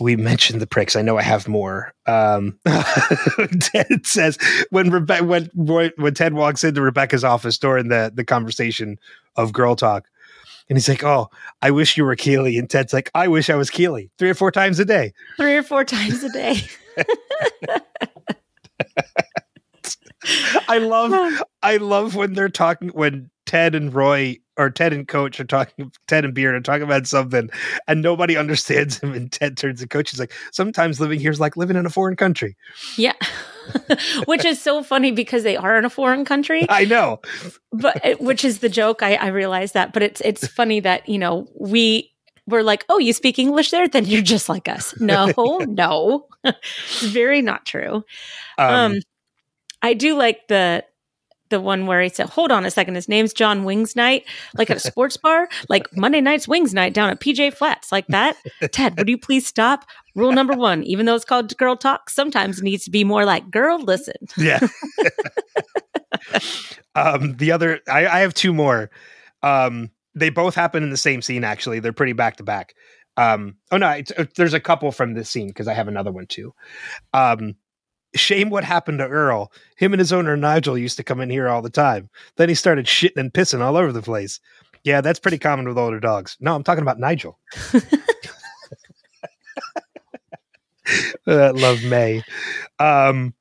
We mentioned the pricks. I know I have more. Um, Ted says when Rebe- when when Ted walks into Rebecca's office during the the conversation of girl talk, and he's like, "Oh, I wish you were Keeley," and Ted's like, "I wish I was Keeley," three or four times a day. Three or four times a day. I love I love when they're talking when Ted and Roy or Ted and Coach are talking Ted and Beard are talking about something and nobody understands him and Ted turns to Coach. He's like, sometimes living here is like living in a foreign country. yeah. which is so funny because they are in a foreign country, I know. but which is the joke. I, I realize that, but it's it's funny that you know we were like, oh, you speak English there, then you're just like us. No, no, it's very not true. Um, Um, I do like the the one where he said, "Hold on a second, his name's John Wingsnight, like at a sports bar, like Monday night's Wings Night down at PJ Flats, like that." Ted, would you please stop? Rule number one: even though it's called Girl Talk, sometimes it needs to be more like "Girl, listen." yeah. um, the other I, I have two more. Um, they both happen in the same scene actually. They're pretty back to back. Um, oh no, it's, uh, there's a couple from this scene because I have another one too. Um, shame what happened to Earl. Him and his owner Nigel used to come in here all the time. Then he started shitting and pissing all over the place. Yeah, that's pretty common with older dogs. No, I'm talking about Nigel. uh, love Mae. Um,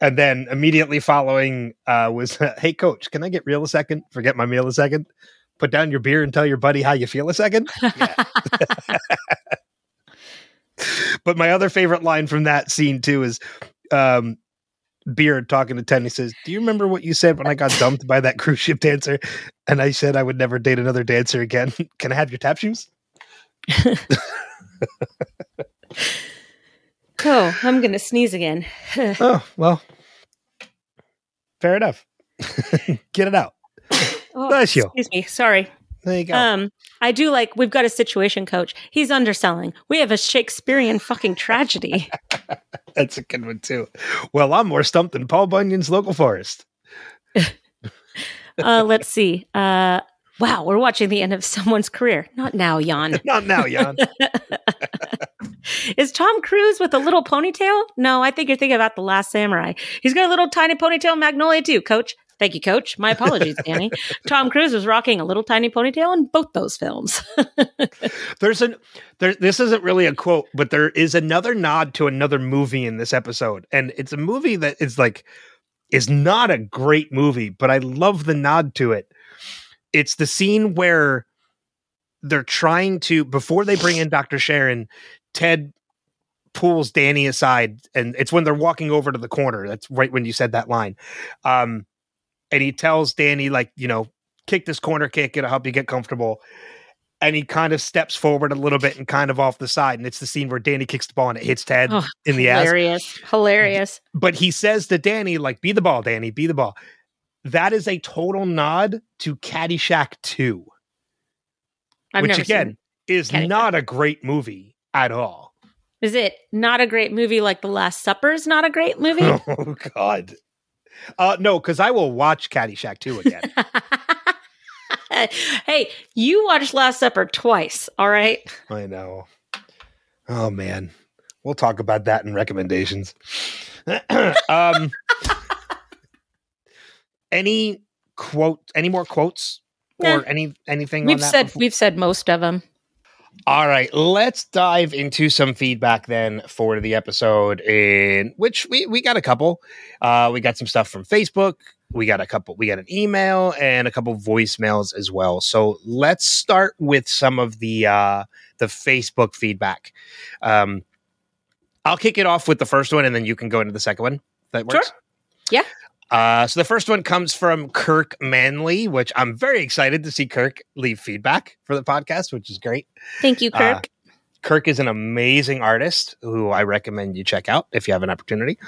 and then immediately following uh, was, "Hey, coach, can I get real a second? Forget my meal a second. Put down your beer and tell your buddy how you feel a second. But my other favorite line from that scene too is, um, Beard talking to Ted. He says, "Do you remember what you said when I got dumped by that cruise ship dancer?" And I said I would never date another dancer again. Can I have your tap shoes? Oh, I'm gonna sneeze again. oh well, fair enough. Get it out. Oh, Bless you. Excuse me. Sorry. There you go. Um, I do like we've got a situation coach. He's underselling. We have a Shakespearean fucking tragedy. That's a good one too. Well, I'm more stumped than Paul Bunyan's local forest. uh, let's see. Uh, wow, we're watching the end of someone's career. Not now, Jan. Not now, Jan. Is Tom Cruise with a little ponytail? No, I think you're thinking about the Last Samurai. He's got a little tiny ponytail, Magnolia too, Coach. Thank you, Coach. My apologies, Dani. Tom Cruise was rocking a little tiny ponytail in both those films. There's an there. This isn't really a quote, but there is another nod to another movie in this episode, and it's a movie that is like is not a great movie, but I love the nod to it. It's the scene where they're trying to before they bring in Dr. Sharon, Ted pulls Dani aside, and it's when they're walking over to the corner. That's right when you said that line. Um, and he tells Dani, like, you know, kick this corner kick, it'll help you get comfortable. And he kind of steps forward a little bit and kind of off the side. And it's the scene where Dani kicks the ball and it hits Ted Oh, in the ass. hilarious. Hilarious. But he says to Dani, like, be the ball, Danny, be the ball. That is a total nod to Caddyshack 2, I've which again is Caddyshack. not a great movie at all. Is it not a great movie like The Last Supper is not a great movie? Oh, God. Uh, no, because I will watch Caddyshack 2 again. hey, you watched Last Supper twice, all right? I know. Oh man, we'll talk about that in recommendations. um, any quote? Any more quotes Nah. or any anything? We've on that said before? we've said most of them. All right, let's dive into some feedback then for the episode. In which we we got a couple. Uh, we got some stuff from Facebook. We got a couple. We got an email and a couple voicemails as well. So let's start with some of the uh, the Facebook feedback. Um, I'll kick it off with the first one, and then you can go into the second one. That Sure. works. Yeah. Uh, so the first one comes from Kirk Manley, which I'm very excited to see Kirk leave feedback for the podcast, which is great. Thank you, Uh, Kirk. Kirk is an amazing artist who I recommend you check out if you have an opportunity.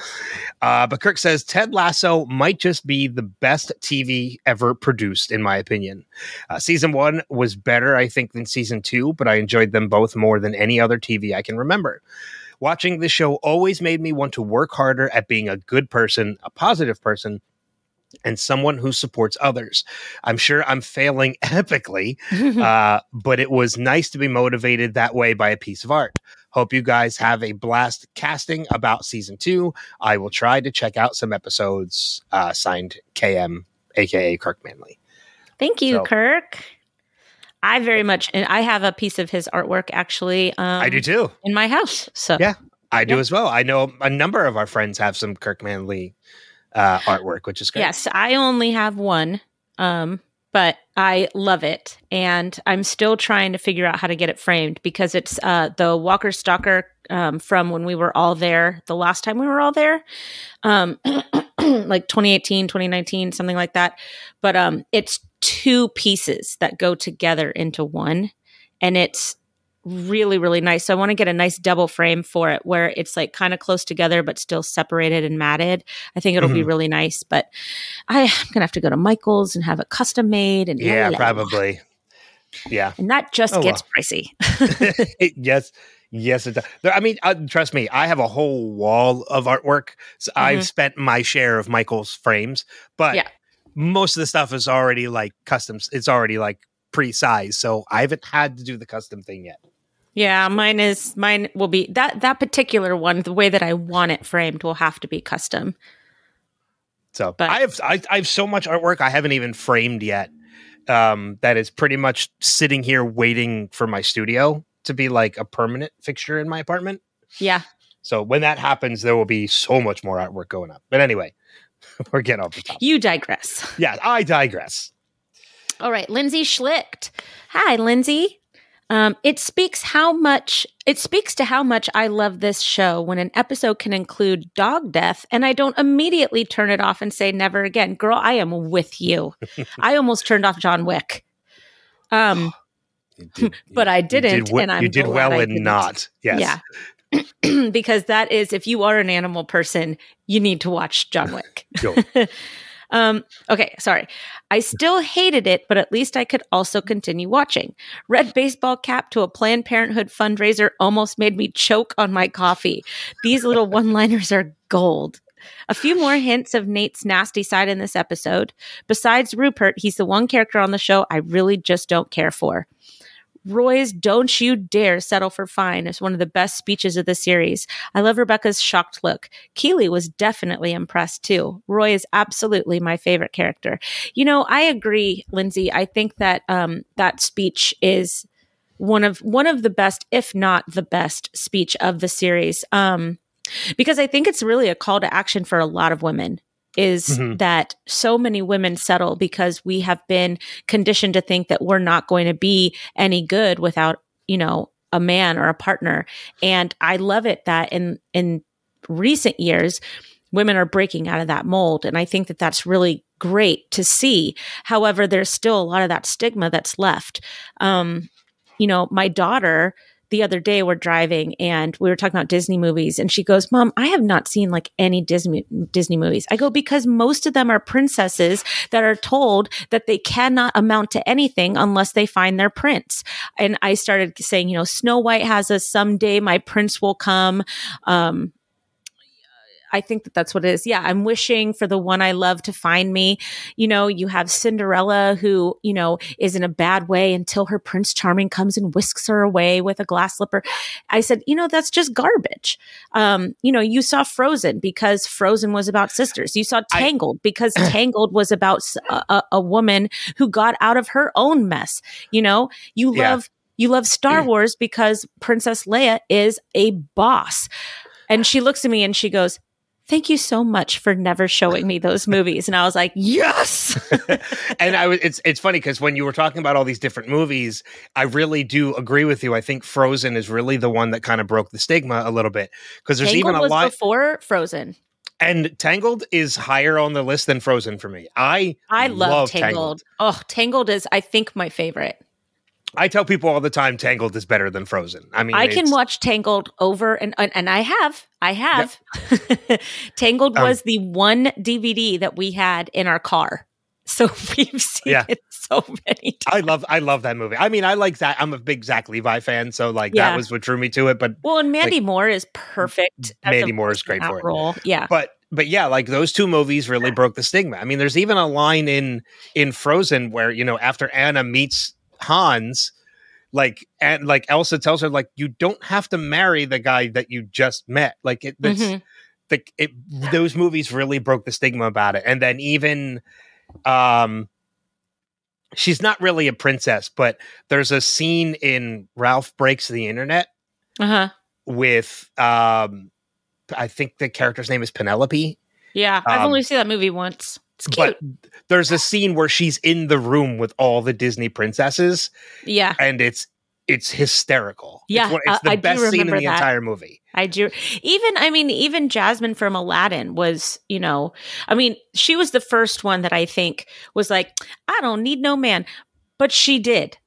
Uh, but Kirk says Ted Lasso might just be the best TV ever produced, in my opinion. Uh, season one was better, I think, than season two, but I enjoyed them both more than any other TV I can remember. Watching the show always made me want to work harder at being a good person, a positive person, and someone who supports others. I'm sure I'm failing epically, uh, but it was nice to be motivated that way by a piece of art. Hope you guys have a blast casting about season two. I will try to check out some episodes. Uh, signed KM, aka Kirk Manley. Thank you, so- Kirk. I very much, and I have a piece of his artwork actually. Um, I do too. in my house. So Yeah. I do Yep. as well. I know a number of our friends have some Kirk Manley uh, artwork, which is great. yes, I only have one, um, but I love it, and I'm still trying to figure out how to get it framed because it's uh, the Walker Stalker um, from when we were all there the last time we were all there, um, like 2018, 2019, something like that. But um, it's two pieces that go together into one, and it's really really nice so i want to get a nice double frame for it where it's like kind of close together but still separated and matted i think it'll be Mhm. really nice but I, i'm gonna have to go to michael's and have it custom made and Yeah, la, la, la. probably. Yeah. and that just Oh, gets pricey yes. Yes, it does. I mean, uh, trust me, I have a whole wall of artwork. So I've spent my share of Michael's frames, but Yeah. most of the stuff is already like customs. It's already like pre-sized, so I haven't had to do the custom thing yet. yeah mine is mine will be that that particular one the way that i want it framed will have to be custom So But- I have I, I have so much artwork I haven't even framed yet. Um, that is pretty much sitting here waiting for my studio to be like a permanent fixture in my apartment. yeah So when that happens, there will be so much more artwork going up. But anyway, we're getting off the top. you digress Yeah, I digress. All right, Lindsay Schlicht. Hi, Lindsay. Um, it speaks how much it speaks to how much I love this show when an episode can include dog death and I don't immediately turn it off and say never again. Girl, I am with you. I almost turned off John Wick. Um, did, but I didn't, did, and I'm you did well in didn't. Yes. Yeah. because that is if you are an animal person, you need to watch John Wick. Um, okay, sorry. I still hated it, but at least I could also continue watching. Red baseball cap to a Planned Parenthood fundraiser almost made me choke on my coffee. These little one liners are gold. A few more hints of Nate's nasty side in this episode. Besides Rupert, he's the one character on the show I really just don't care for. Roy's Don't You Dare Settle for Fine is one of the best speeches of the series. I love Rebecca's shocked look. Keeley was definitely impressed too. Roy is absolutely my favorite character. You know, I agree, Lindsay. I think that um, that speech is one of one of the best, if not the best, speech of the series. Um, because I think it's really a call to action for a lot of women is Mhm. that so many women settle because we have been conditioned to think that we're not going to be any good without, you know, a man or a partner. And I love it that in in recent years women are breaking out of that mold and I think that that's really great to see. However, there's still a lot of that stigma that's left. Um you know, my daughter the other day we're driving and we were talking about Disney movies and she goes, "Mom, I have not seen like any Disney Disney movies." I go, "Because most of them are princesses that are told that they cannot amount to anything unless they find their prince." And I started saying, you know, Snow White has a someday my prince will come. Um I think that that's what it is. Yeah, I'm wishing for the one I love to find me. You know, you have Cinderella who, you know, is in a bad way until her Prince Charming comes and whisks her away with a glass slipper. I said, you know, that's just garbage. Um, you know, you saw Frozen because Frozen was about sisters. You saw I- Tangled because Tangled was about a woman who got out of her own mess. You know, you Yeah. love you love Star Wars because Princess Leia is a boss. And she looks at me and she goes, Thank you so much for never showing me those movies. And I was like, Yes. and I was it's it's funny because when you were talking about all these different movies, I really do agree with you. I think Frozen is really the one that kind of broke the stigma a little bit because there's Tangled even a lot before Frozen. and Tangled is higher on the list than Frozen for me. I I love, love Tangled. Oh, Tangled is, I think, my favorite. I tell people all the time Tangled is better than Frozen. I mean, I can watch Tangled over and and, and I have. I have. Tangled Um, was the one DVD that we had in our car. So we've seen Yeah. it so many times. I love I love that movie. I mean, I like that. I'm a big Zach Levi fan, so like Yeah. that was what drew me to it. But Well, and Mandy Moore is perfect. Mandy Moore is great for it. role. Yeah. but but yeah, like those two movies really broke the stigma. I mean, there's even a line in in Frozen where you know after Anna meets Hans, like and like Elsa tells her like you don't have to marry the guy that you just met. Like it, Mhm. the it, those movies really broke the stigma about it. And then even um she's not really a princess, but there's a scene in Ralph Breaks the Internet Uh-huh. with um I think the character's name is Penelope. Yeah. I've Um, only seen that movie once. But there's a scene where she's in the room with all the Disney princesses yeah. and it's it's hysterical. Yeah, It's, one- it's the I best scene in remember the that. entire movie. I do. Even, I mean, even Jasmine from Aladdin was, you know, I mean, she was the first one that I think was like, I don't need no man, but she did.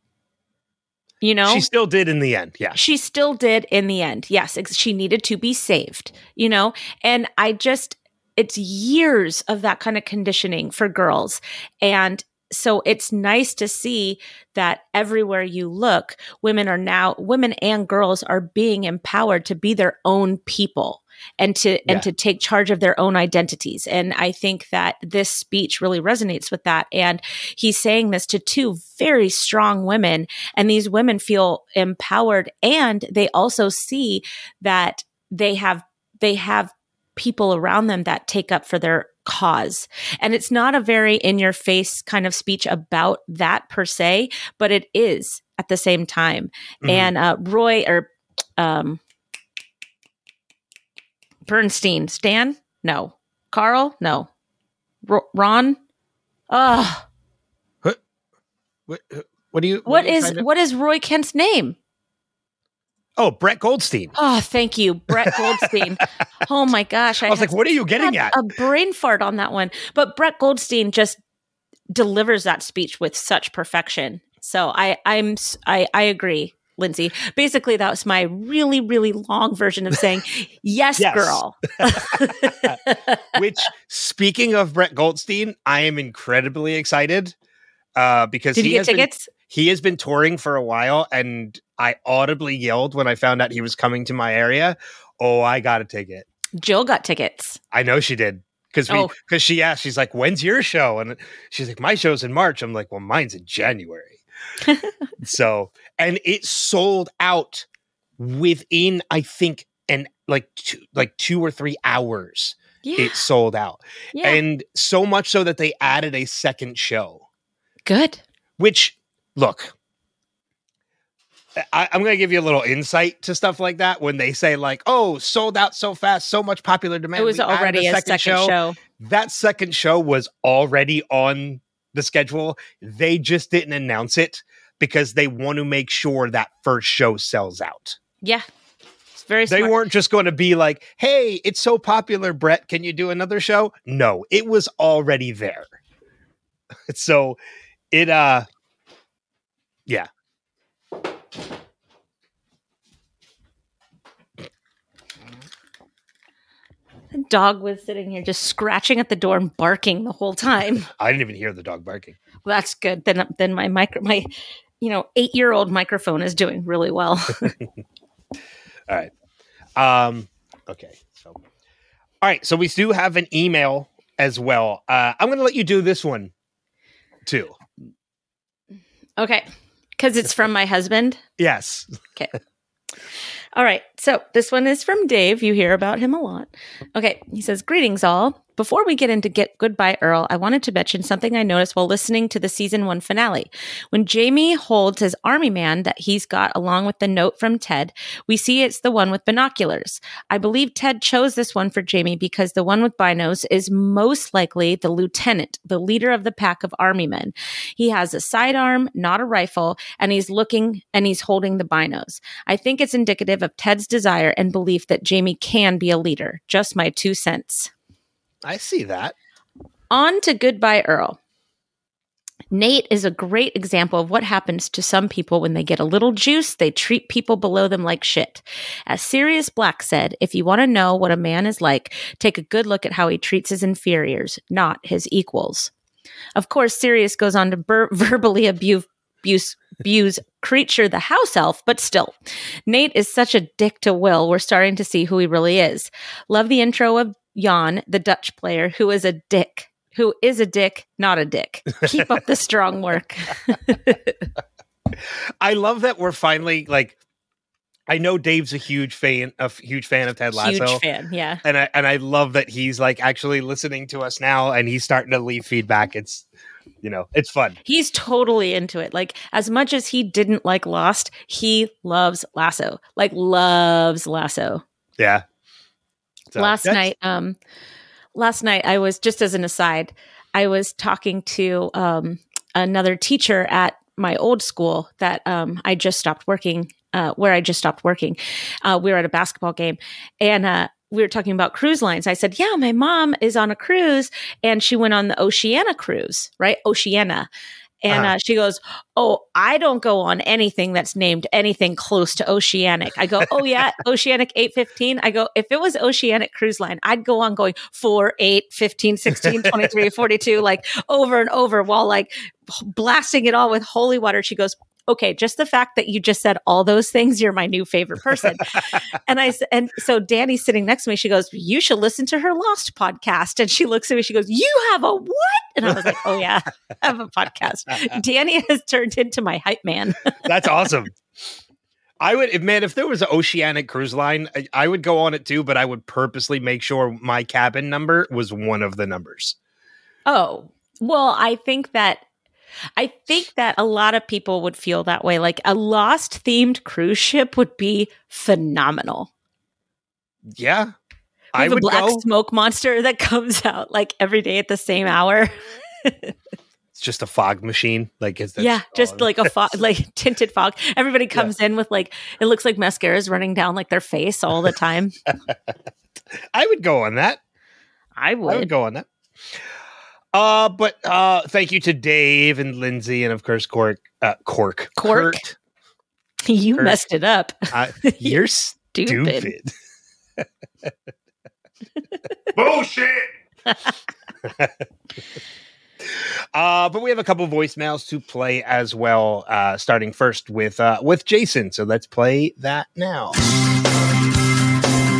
You know, She still did in the end. Yeah. she still did in the end. Yes, she needed to be saved, you know? And I just, it's years of that kind of conditioning for girls. And so it's nice to see that everywhere you look, women are now, women and girls are being empowered to be their own people and to Yeah. and to take charge of their own identities and i think that this speech really resonates with that and he's saying this to two very strong women and these women feel empowered and they also see that they have they have people around them that take up for their cause. And it's not a very in your face kind of speech about that per se but it is at the same time. Mhm. and uh roy or um bernstein stan? No. Carl? No. R- ron? Oh Wait, wait, What do you? What you is trying to- what is Roy Kent's name? Oh, Brett Goldstein. Oh, thank you, Brett Goldstein. oh my gosh, I, I was like, what are you getting at? A brain fart on that one. But Brett Goldstein just delivers that speech with such perfection. So I I'm I I agree, Lindsay. Basically, that was my really really long version of saying yes, Yes. girl. Which, speaking of Brett Goldstein, I am incredibly excited uh, because Did he you get has been tickets? He has been touring for a while, and I audibly yelled when I found out he was coming to my area. Oh, I got a ticket. Jill got tickets. I know she did because we Oh. because she asked. She's like, "When's your show?" And she's like, "My show's in March." I'm like, "Well, mine's in January." so, and it sold out within I think an like two, like two or three hours. Yeah, It sold out, yeah. and so much so that they added a second show. good. Which, look, I, I'm going to give you a little insight to stuff like that when they say like, "Oh, sold out so fast, so much popular demand." It was we already a second, show. That second show was already on the schedule. They just didn't announce it because they want to make sure that first show sells out. Yeah, it's very. They smart. weren't just going to be like, "Hey, it's so popular, Brett. Can you do another show?" No, it was already there. so it uh yeah. The dog was sitting here just scratching at the door and barking the whole time. I didn't even hear the dog barking. Well, that's good. Then, then my micro, my, you know, eight year old microphone is doing really well. All right. Um okay. So All right, so we do have an email as well. Uh I'm going to let you do this one too. okay, because it's from my husband. Yes. Okay. All right. So this one is from Dave. You hear about him a lot. Okay. He says, Greetings, all. Before we get into Get Goodbye Earl, I wanted to mention something I noticed while listening to the season one finale. When Jamie holds his army man that he's got along with the note from Ted, we see it's the one with binoculars. I believe Ted chose this one for Jamie because the one with binos is most likely the lieutenant, the leader of the pack of army men. He has a sidearm, not a rifle, and he's looking and he's holding the binos. I think it's indicative of Ted's desire and belief that Jamie can be a leader. Just my two cents. I see that. On to Goodbye Earl. Nate is a great example of what happens to some people when they get a little juice, they treat people below them like shit. As Sirius Black said, if you want to know what a man is like, take a good look at how he treats his inferiors, not his equals. Of course, Sirius goes on to bur- verbally abuse, abuse, abuse Kreacher the house elf, but still. Nate is such a dick to Will, we're starting to see who he really is. Love the intro of Jan, the Dutch player, who is a dick. Who is a dick, not a dick. Keep up the strong work. I love that we're finally like I know Dave's a huge fan a huge fan of Ted Lasso. Huge fan, yeah. And I and I love that he's like actually listening to us now and he's starting to leave feedback. It's you know, it's fun. He's totally into it. Like as much as he didn't like Lost, he loves Lasso. Like loves Lasso. Yeah. So, last night um last night i was just as an aside i was talking to um another teacher at my old school that um i just stopped working uh where i just stopped working uh we were at a basketball game and uh we were talking about cruise lines. I said, "Yeah, my mom is on a cruise, and she went on the Oceana cruise, right? Oceana." And Uh-huh. uh, she goes, "Oh, I don't go on anything that's named anything close to Oceanic." I go, "Oh yeah, Oceanic 815." I go, "If it was Oceanic Cruise Line, I'd go on going 4, 8, 15, 16, 23, 42 like over and over while like blasting it all with holy water." She goes, "Okay, just the fact that you just said all those things, you're my new favorite person." and I and so Danny's sitting next to me. She goes, "You should listen to her Lost podcast." And she looks at me. She goes, "You have a what?" And I was like, "Oh yeah, I have a podcast." Danny has turned into my hype man. That's awesome. I would, if, man, if there was an oceanic cruise line, I, I would go on it too, but I would purposely make sure my cabin number was one of the numbers. Oh, well, I think that I think that a lot of people would feel that way. Like a lost themed cruise ship would be phenomenal. Yeah. We I have a black go. smoke monster that comes out like every day at the same hour. It's just a fog machine. Like it's yeah, just like a fog, like tinted fog. Everybody comes yeah. in with like it looks like mascara is running down like their face all the time. I would go on that. I would. I would go on that. Uh, but uh, thank you to Dave and Lindsay and of course Cork. Uh, Cork. Cork. Kurt. You Kurt. messed it up. Uh, you're stupid. stupid. Bullshit. uh, but we have a couple voicemails to play as well. Uh, starting first with uh, with Jason. So let's play that now.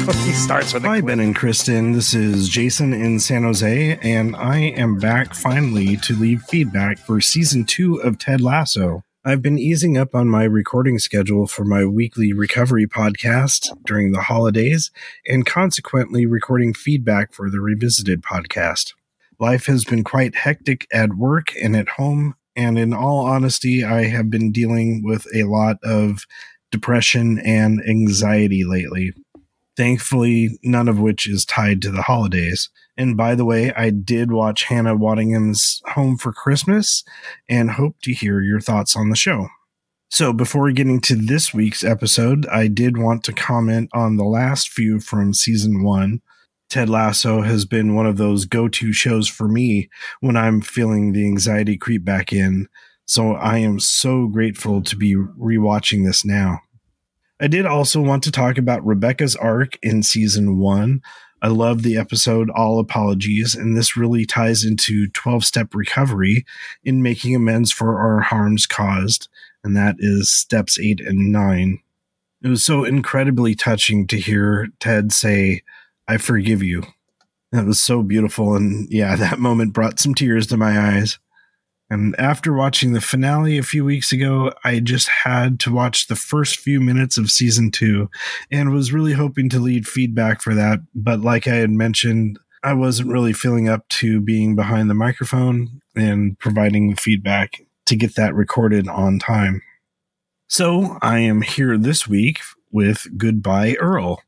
he starts with. Hi, Ben and Kristin. This is Jason in San Jose, and I am back finally to leave feedback for season two of Ted Lasso. I've been easing up on my recording schedule for my weekly recovery podcast during the holidays and consequently recording feedback for the Revisited podcast. Life has been quite hectic at work and at home, and in all honesty, I have been dealing with a lot of depression and anxiety lately. Thankfully, none of which is tied to the holidays. And by the way, I did watch Hannah Waddingham's Home for Christmas and hope to hear your thoughts on the show. So, before getting to this week's episode, I did want to comment on the last few from season one. Ted Lasso has been one of those go to shows for me when I'm feeling the anxiety creep back in. So, I am so grateful to be rewatching this now. I did also want to talk about Rebecca's arc in season one. I love the episode All Apologies, and this really ties into 12 step recovery in making amends for our harms caused, and that is steps eight and nine. It was so incredibly touching to hear Ted say, I forgive you. That was so beautiful. And yeah, that moment brought some tears to my eyes. And after watching the finale a few weeks ago, I just had to watch the first few minutes of season two and was really hoping to lead feedback for that. But like I had mentioned, I wasn't really feeling up to being behind the microphone and providing the feedback to get that recorded on time. So I am here this week with Goodbye Earl.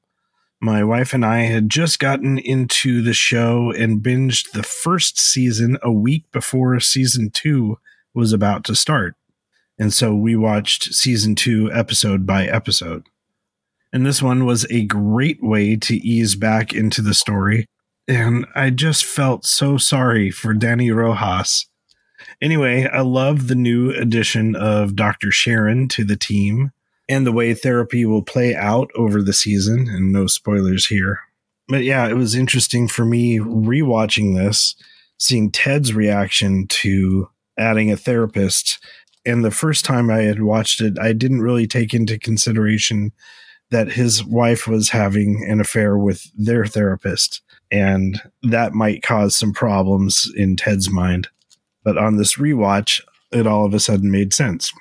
My wife and I had just gotten into the show and binged the first season a week before season two was about to start. And so we watched season two episode by episode. And this one was a great way to ease back into the story. And I just felt so sorry for Dani Rojas. Anyway, I love the new addition of Dr. Sharon to the team and the way therapy will play out over the season. And no spoilers here. But yeah, it was interesting for me rewatching this, seeing Ted's reaction to adding a therapist. And the first time I had watched it, I didn't really take into consideration that his wife was having an affair with their therapist. And that might cause some problems in Ted's mind. But on this rewatch, it all of a sudden made sense.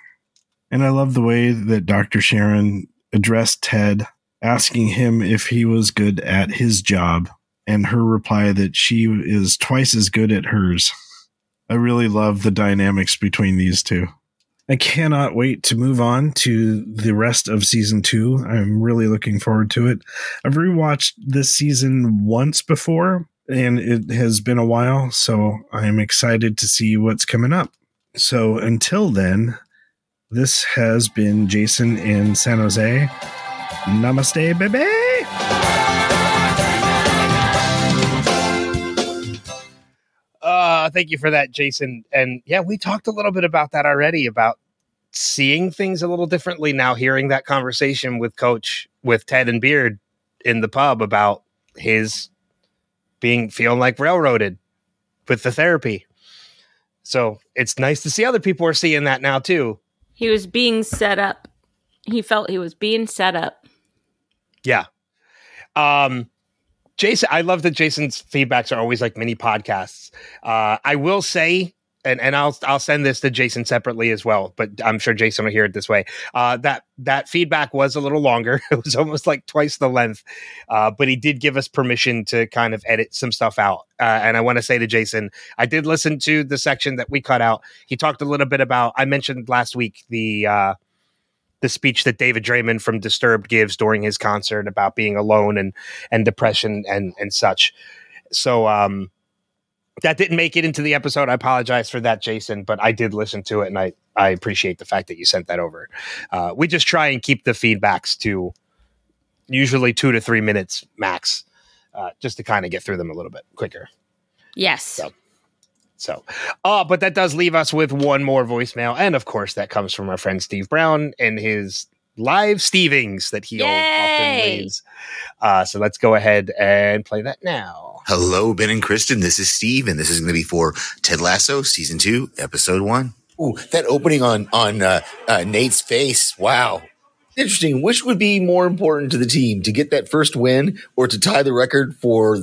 And I love the way that Dr. Sharon addressed Ted, asking him if he was good at his job, and her reply that she is twice as good at hers. I really love the dynamics between these two. I cannot wait to move on to the rest of season two. I'm really looking forward to it. I've rewatched this season once before, and it has been a while, so I'm excited to see what's coming up. So until then, this has been Jason in San Jose. Namaste, baby. Uh, thank you for that, Jason. And yeah, we talked a little bit about that already about seeing things a little differently now, hearing that conversation with Coach, with Ted and Beard in the pub about his being feeling like railroaded with the therapy. So it's nice to see other people are seeing that now too. He was being set up. He felt he was being set up. Yeah. Um, Jason, I love that Jason's feedbacks are always like mini podcasts. Uh, I will say, and, and I'll I'll send this to Jason separately as well, but I'm sure Jason will hear it this way. Uh, that that feedback was a little longer; it was almost like twice the length, uh, but he did give us permission to kind of edit some stuff out. Uh, and I want to say to Jason, I did listen to the section that we cut out. He talked a little bit about. I mentioned last week the uh, the speech that David Draiman from Disturbed gives during his concert about being alone and and depression and and such. So um, that didn't make it into the episode. I apologize for that, Jason, but I did listen to it, and I I appreciate the fact that you sent that over. Uh, we just try and keep the feedbacks to usually two to three minutes max, uh, just to kind of get through them a little bit quicker. Yes. So, so, uh, but that does leave us with one more voicemail, and of course, that comes from our friend Steve Brown and his live Stevings that he often Yay! leaves. Uh, so let's go ahead and play that now. Hello, Ben and Kristin. This is Steve, and this is going to be for Ted Lasso, season two, episode one. Ooh, that opening on on uh, uh, Nate's face. Wow. Interesting. Which would be more important to the team to get that first win or to tie the record for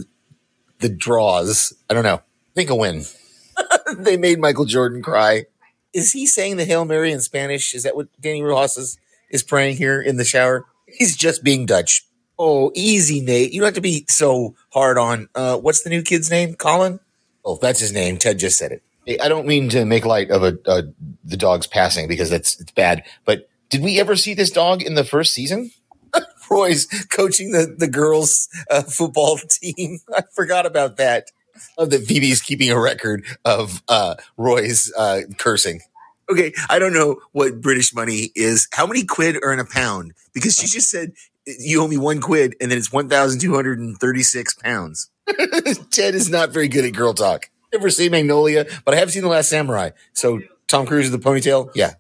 the draws? I don't know. Think a win. they made Michael Jordan cry. Is he saying the Hail Mary in Spanish? Is that what Dani Rojas is, is praying here in the shower? He's just being Dutch. Oh, easy, Nate. You don't have to be so hard on. Uh, what's the new kid's name? Colin? Oh, that's his name. Ted just said it. Hey, I don't mean to make light of a, uh, the dog's passing because that's it's bad. But did we ever see this dog in the first season? Roy's coaching the the girls uh, football team. I forgot about that. Love that Phoebe's keeping a record of uh, Roy's uh, cursing. Okay, I don't know what British money is. How many quid are in a pound? Because she just said you owe me one quid, and then it's one thousand two hundred and thirty-six pounds. Ted is not very good at girl talk. Never seen Magnolia, but I have seen The Last Samurai. So Tom Cruise with the ponytail, yeah.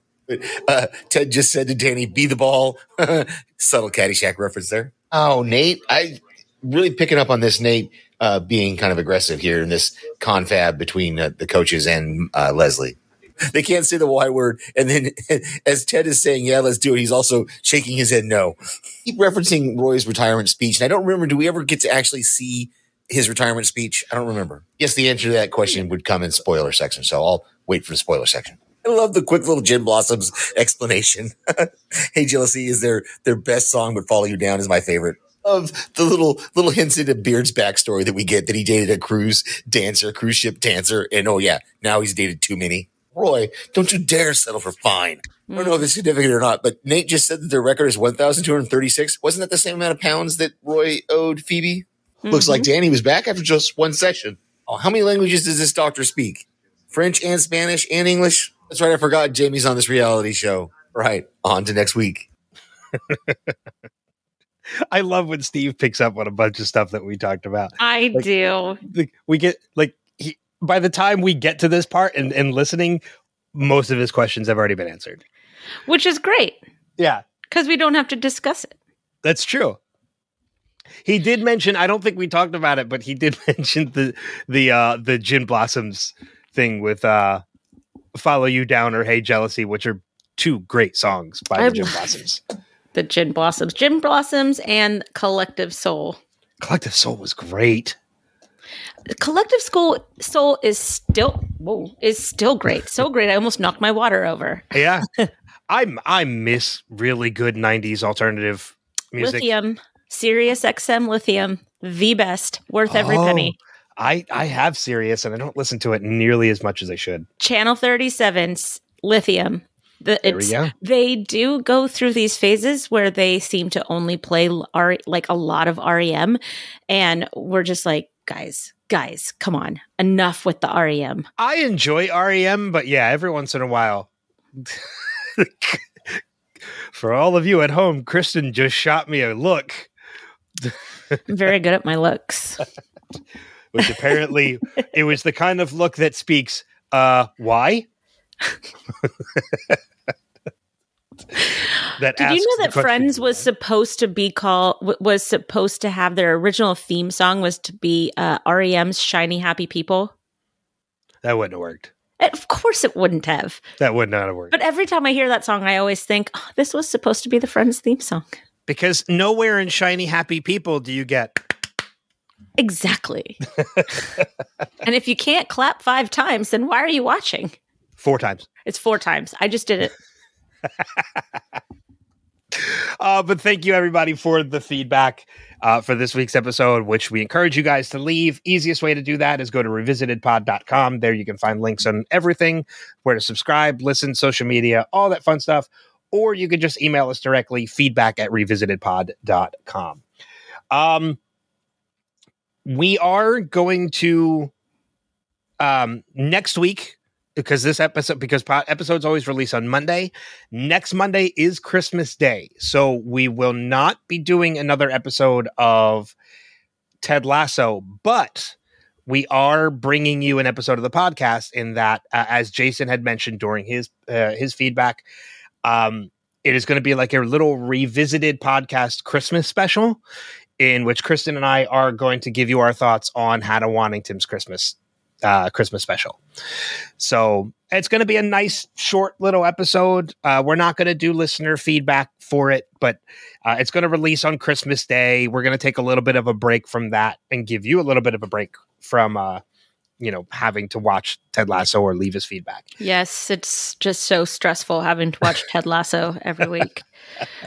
Uh, Ted just said to Dani, "Be the ball." Subtle Caddyshack reference there. Oh, Nate, I really picking up on this. Nate uh, being kind of aggressive here in this confab between uh, the coaches and uh, Leslie. They can't say the Y word, and then as Ted is saying, "Yeah, let's do it," he's also shaking his head no. Keep referencing Roy's retirement speech, and I don't remember. Do we ever get to actually see his retirement speech? I don't remember. Yes, the answer to that question would come in spoiler section, so I'll wait for the spoiler section. I love the quick little Gin Blossoms explanation. hey, Jealousy is their their best song, but Follow You Down is my favorite. Of the little little hints into Beard's backstory that we get that he dated a cruise dancer, cruise ship dancer, and oh yeah, now he's dated too many. Roy, don't you dare settle for fine. I don't know if it's significant or not, but Nate just said that their record is 1,236. Wasn't that the same amount of pounds that Roy owed Phoebe? Looks like mm-hmm. Dani was back after just one session. Oh, how many languages does this doctor speak? French and Spanish and English? That's right. I forgot Jamie's on this reality show. Right. On to next week. I love when Steve picks up on a bunch of stuff that we talked about. I Like- do. Like, we get like he, by the time we get to this part and, and listening, most of his questions have already been answered. Which is great Yeah, because we don't have to discuss it. that's true. He did mention. I don't think we talked about it, but he did mention the the uh the Gin Blossoms thing with uh "Follow You Down" or "Hey Jealousy," which are two great songs by I the Gin Blossoms. The Gin Blossoms, Gin Blossoms, and Collective Soul. Collective Soul was great. Collective Soul Soul is still whoa is still great. So great, I almost knocked my water over. Yeah, I I miss really good '90s alternative music. Lithium, Sirius XM Lithium, the best, worth every Oh. penny. I I have Sirius and I don't listen to it nearly as much as I should. Channel 37's Lithium. The, There we it's, go. They do go through these phases where they seem to only play R, like a lot of REM, and we're just like, guys, guys, come on, enough with the REM. I enjoy REM, but yeah, every once in a while. For all of you at home, Kristin just shot me a look, I'm very good at my looks. which apparently it was the kind of look that speaks, uh, why? that Did you know that Friends was supposed to be called was supposed to have their original theme song was to be uh, REM's "Shiny Happy People"? that wouldn't have worked. Of course, it wouldn't have. That would not have worked. But every time I hear that song, I always think oh, this was supposed to be the Friends theme song. because nowhere in Shiny Happy People do you get Exactly. and if you can't clap five times, then why are you watching? four times. It's four times. I just did it. Uh, but thank you everybody for the feedback uh, for this week's episode, which we encourage you guys to leave. Easiest way to do that is go to revisitedpod.com. There you can find links on everything, where to subscribe, listen, social media, all that fun stuff. Or you can just email us directly, feedback at revisitedpod.com. Um, we are going to um, next week, because this episode, because episodes always release on Monday, next Monday is Christmas Day. So we will not be doing another episode of Ted Lasso, but we are bringing you an episode of the podcast in that, uh, as Jason had mentioned during his uh, his feedback, um, it is going to be like a little revisited podcast Christmas special, in which Kristin and I are going to give you our thoughts on Hannah Waddingham's Christmas uh, Christmas special. So it's going to be a nice short little episode. Uh, we're not going to do listener feedback for it, but uh, it's going to release on Christmas Day. We're going to take a little bit of a break from that and give you a little bit of a break from, uh, you know, having to watch Ted Lasso or leave his feedback. Yes, it's just so stressful having to watch Ted Lasso every week.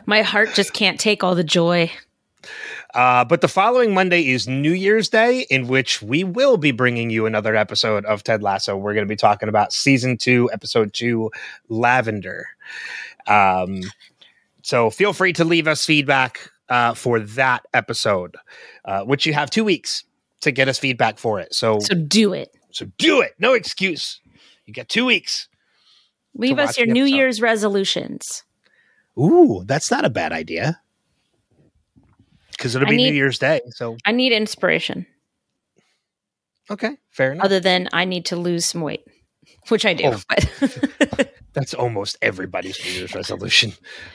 My heart just can't take all the joy. Uh, but the following Monday is New Year's Day, in which we will be bringing you another episode of Ted Lasso. We're going to be talking about season two, episode two, Lavender. Um, so feel free to leave us feedback uh, for that episode, uh, which you have two weeks to get us feedback for it. So, So do it. so do it. No excuse. You got two weeks. Leave us your New episode. Year's resolutions. Ooh, that's not a bad idea. Because it'll I be need- New Year's Day. So, I need inspiration, okay, fair enough. other than I need to lose some weight, which I do. Oh. But That's almost everybody's New Year's resolution.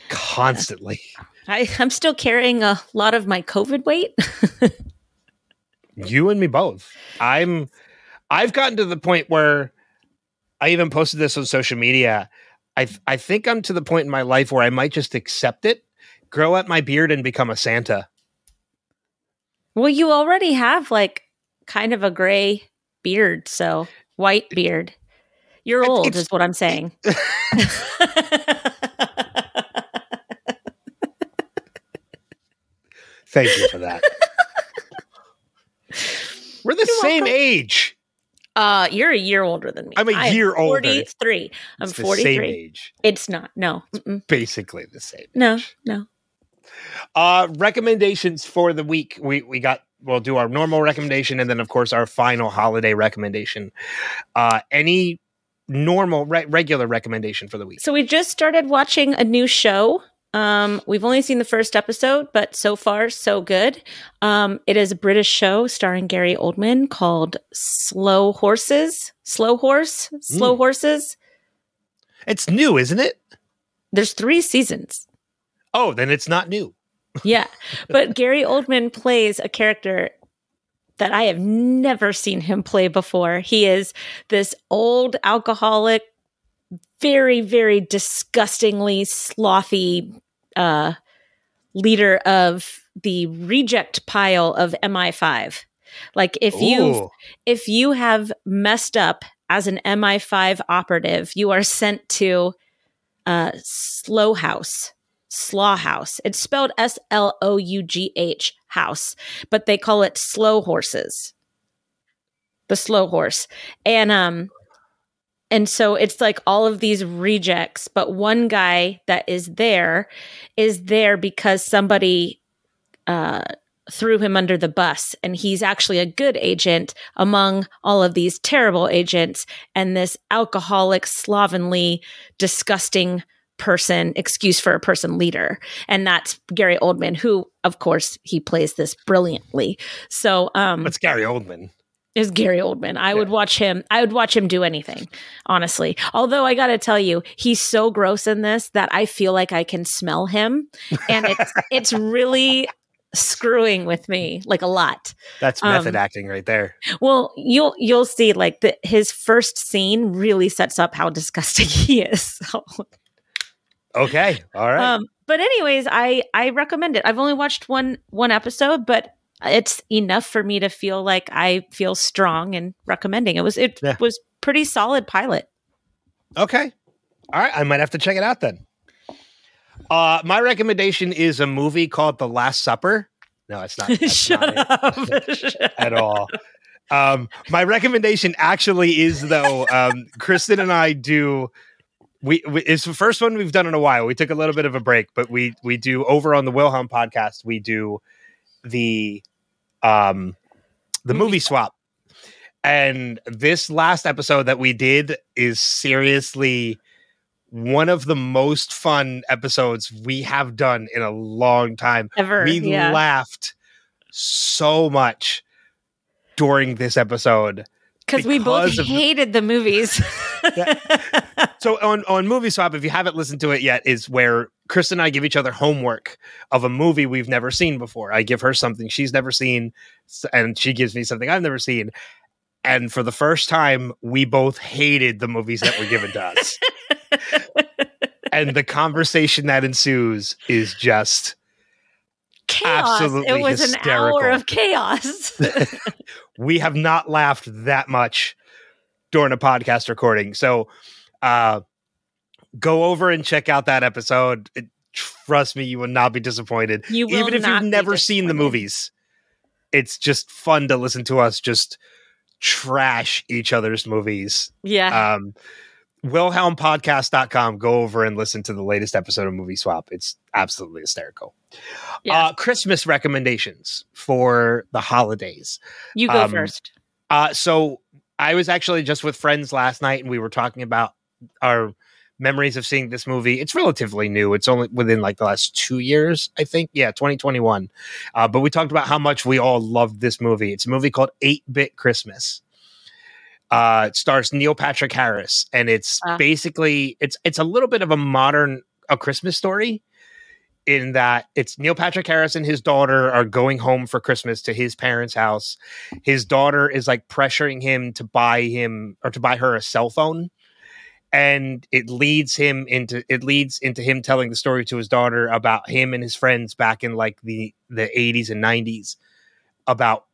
Constantly. I, I'm still carrying a lot of my COVID weight. You and me both. I'm I've gotten to the point where I even posted this on social media. I I think I'm to the point in my life where I might just accept it, grow out my beard and become a Santa. Well, you already have like kind of a gray beard, so white beard. You're It- old, is what I'm saying. Thank you for that. We're the You're same welcome. age. uh, you're a year older than me. I'm a I am year older. 43. I'm It's the 43. same age. It's not. No. Mm-mm. Basically the same. No. age. No. Uh recommendations for the week. We we got we'll do our normal recommendation and then of course our final holiday recommendation. Uh any normal re- regular recommendation for the week. So we just started watching a new show. Um, we've only seen the first episode, but so far so good. Um, it is a British show starring Gary Oldman called Slow Horses. Slow Horse. Slow Mm. Horses. It's new, isn't it? There's three seasons. Oh, then it's not new. Yeah. But Gary Oldman plays a character that I have never seen him play before. He is this old alcoholic, very, very disgustingly slothy uh, leader of the reject pile of MI5. Like if you if you have messed up as an MI5 operative, you are sent to uh, Slow House, Slaw House. It's spelled S L O U G H House, but they call it Slow Horses. The Slow Horse, and um, and so it's like all of these rejects, but one guy that is there is there because somebody uh threw him under the bus and he's actually a good agent among all of these terrible agents and this alcoholic slovenly disgusting person excuse for a person leader and that's Gary Oldman who of course he plays this brilliantly so um It's Gary Oldman. is Gary Oldman. I would watch him. I would watch him do anything, honestly. Although I got to tell you, he's so gross in this that I feel like I can smell him, and it's it's really screwing with me like a lot. That's method Um, acting right there. Well, you'll you'll see like the, his first scene really sets up how disgusting he is. So, Okay. All right. um, but anyways, I I recommend it. I've only watched one one episode, but it's enough for me to feel like I feel strong in recommending. It was it Yeah. was pretty solid pilot. Okay. All right. I might have to check it out then. Uh, my recommendation is a movie called The Last Supper. No, it's not. Shut not it up. at all. Um, my recommendation actually is though, um, Kristin and I do. We, we it's the first one we've done in a while. We took a little bit of a break, but we we do over on the Wilhelm podcast. We do the um the Movie movie swap. And this last episode that we did is seriously one of the most fun episodes we have done in a long time. Ever. We yeah. laughed so much during this episode. Because we both hated the movies. So on on Movie Swap, if you haven't listened to it yet, is where Chris and I give each other homework of a movie we've never seen before. I give her something she's never seen, and she gives me something I've never seen. And for the first time, we both hated the movies that were given to us. and the conversation that ensues is just chaos. Absolutely it was an hour of chaos. we have not laughed that much during a podcast recording. So uh go over and check out that episode. It- trust me, you will not be disappointed. You will Even if you've never seen the movies. It's just fun to listen to us just trash each other's movies. yeah. Um wilhelmpodcast.com go over and listen to the latest episode of movie swap it's absolutely hysterical yeah. uh christmas recommendations for the holidays you go um, first. uh, so I was actually just with friends last night, and we were talking about our memories of seeing this movie. It's relatively new. It's only within like the last two years, I think. Yeah, 2021. Uh, but we talked about how much we all loved this movie. It's a movie called Eight Bit Christmas. Uh, it stars Neil Patrick Harris, and it's Ah. basically it's it's a little bit of a modern a Christmas story in that it's Neil Patrick Harris and his daughter are going home for Christmas to his parents' house. His daughter is like pressuring him to buy him or to buy her a cell phone. And it leads him into it leads into him telling the story to his daughter about him and his friends back in like the the 80s and 90s about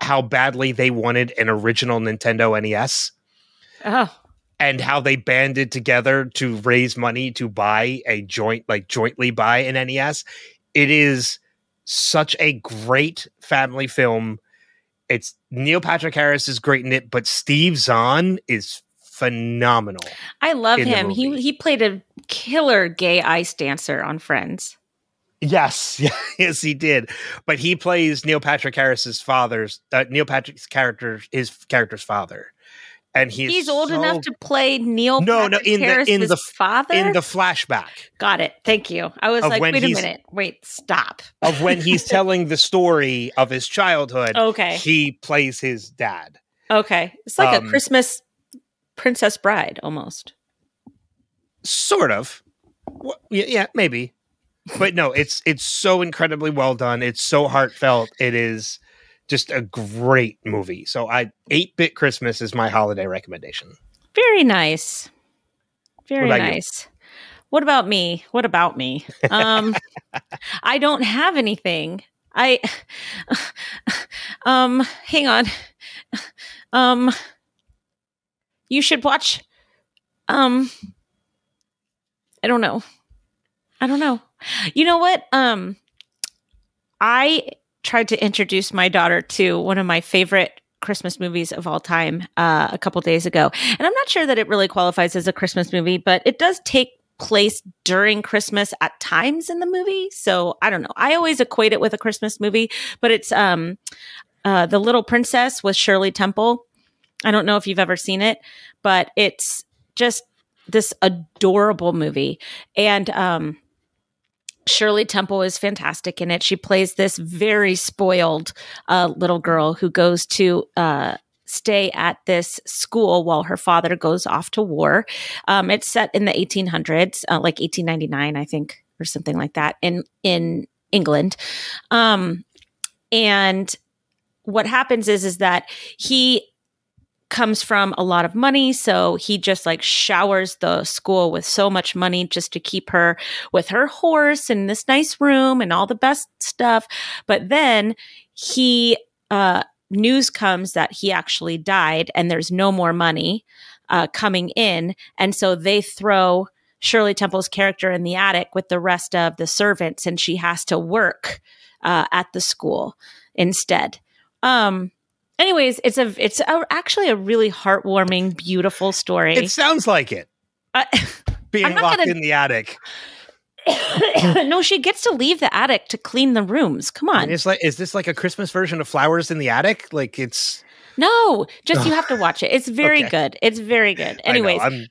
how badly they wanted an original Nintendo NES Oh, and how they banded together to raise money to buy a joint like jointly buy an NES. It is such a great family film. It's Neil Patrick Harris is great in it, but Steve Zahn is phenomenal. I love him. He he played a killer gay ice dancer on Friends. Yes, yes, he did. But he plays Neil Patrick Harris's father's uh, Neil Patrick's character, his character's father, and he's He's old so- enough to play Neil. No, no, in the- in the- father. in the flashback Got it. Thank you. I was like, wait a minute. Wait, stop. of when he's telling the story of his childhood. Okay. he plays his dad. Okay. It's like Um, a Christmas Princess Bride almost. Sort of. Yeah, yeah, maybe. But no, it's it's so incredibly well done. It's so heartfelt. It is just a great movie. So I 8-bit Christmas is my holiday recommendation. Very nice. Very about you? nice. What about me? What about me? Um I don't have anything. I um hang on. Um you should watch um I don't know. I don't know. You know what? Um I tried to introduce my daughter to one of my favorite Christmas movies of all time uh, a couple days ago. And I'm not sure that it really qualifies as a Christmas movie, but it does take place during Christmas at times in the movie. So I don't know. I always equate it with a Christmas movie, but it's um uh The Little Princess with Shirley Temple. I don't know if you've ever seen it, but it's just this adorable movie. And um Shirley Temple is fantastic in it. She plays this very spoiled uh, little girl who goes to uh, stay at this school while her father goes off to war. Um, it's set in the 1800s, uh, like 1899, I think, or something like that, in in England. Um, and what happens is is that he comes from a lot of money so he just like showers the school with so much money just to keep her with her horse and this nice room and all the best stuff. But then he uh news comes that he actually died and there's no more money uh coming in. And so they throw Shirley Temple's character in the attic with the rest of the servants and she has to work uh, at the school instead. Um anyways it's a it's a, actually a really heartwarming beautiful story It sounds like it. Uh, Being locked gonna- in the attic. no she gets to leave the attic to clean the rooms come on And it's like is this like a Christmas version of Flowers in the Attic? Like it's No, just you have to watch it. It's very Okay. good. It's very good. I know, Anyways,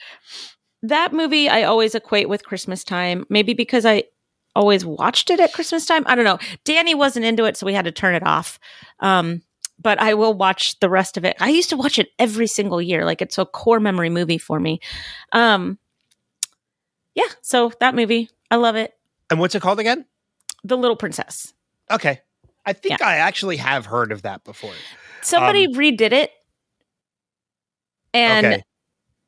that movie I always equate with Christmas time. Maybe because I always watched it at Christmas time. I don't know. Danny wasn't into it, so we had to turn it off. Um, but I will watch the rest of it. I used to watch it every single year. Like it's a core memory movie for me. Um, yeah. So that movie, I love it. and what's it called again? The Little Princess. Okay. I think I actually have heard of that before. Somebody Um, redid it, and Okay.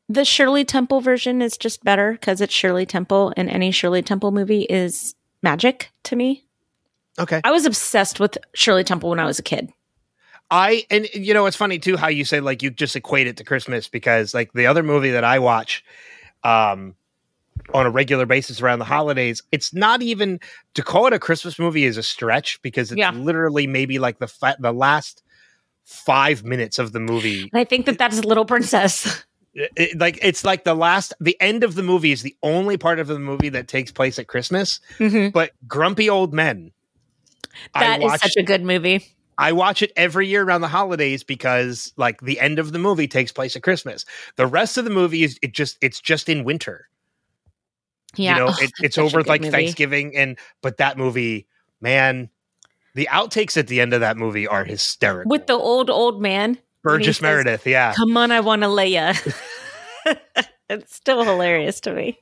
the Shirley Temple version is just better because it's Shirley Temple, and any Shirley Temple movie is magic to me. Okay. I was obsessed with Shirley Temple when I was a kid. I and you know it's funny too how you say like you just equate it to Christmas because like the other movie that I watch um on a regular basis around the holidays, it's not even to call it a Christmas movie is a stretch because it's Yeah. literally maybe like the fa- the last 5 minutes of the movie. And I think that that's Little Princess. It- it- like it's like the last the end of the movie is the only part of the movie that takes place at Christmas, Mhm. but Grumpy Old Men That is watch- such a good movie. I watch it every year around the holidays because like the end of the movie takes place at Christmas. The rest of the movie is it just it's just in winter. Yeah, You know, Ugh, it, it's over like movie. Thanksgiving and but that movie, man, the outtakes at the end of that movie are hysterical. with the old old man. Burgess says, Meredith, yeah. Come on, I want to lay ya. it's still hilarious to me.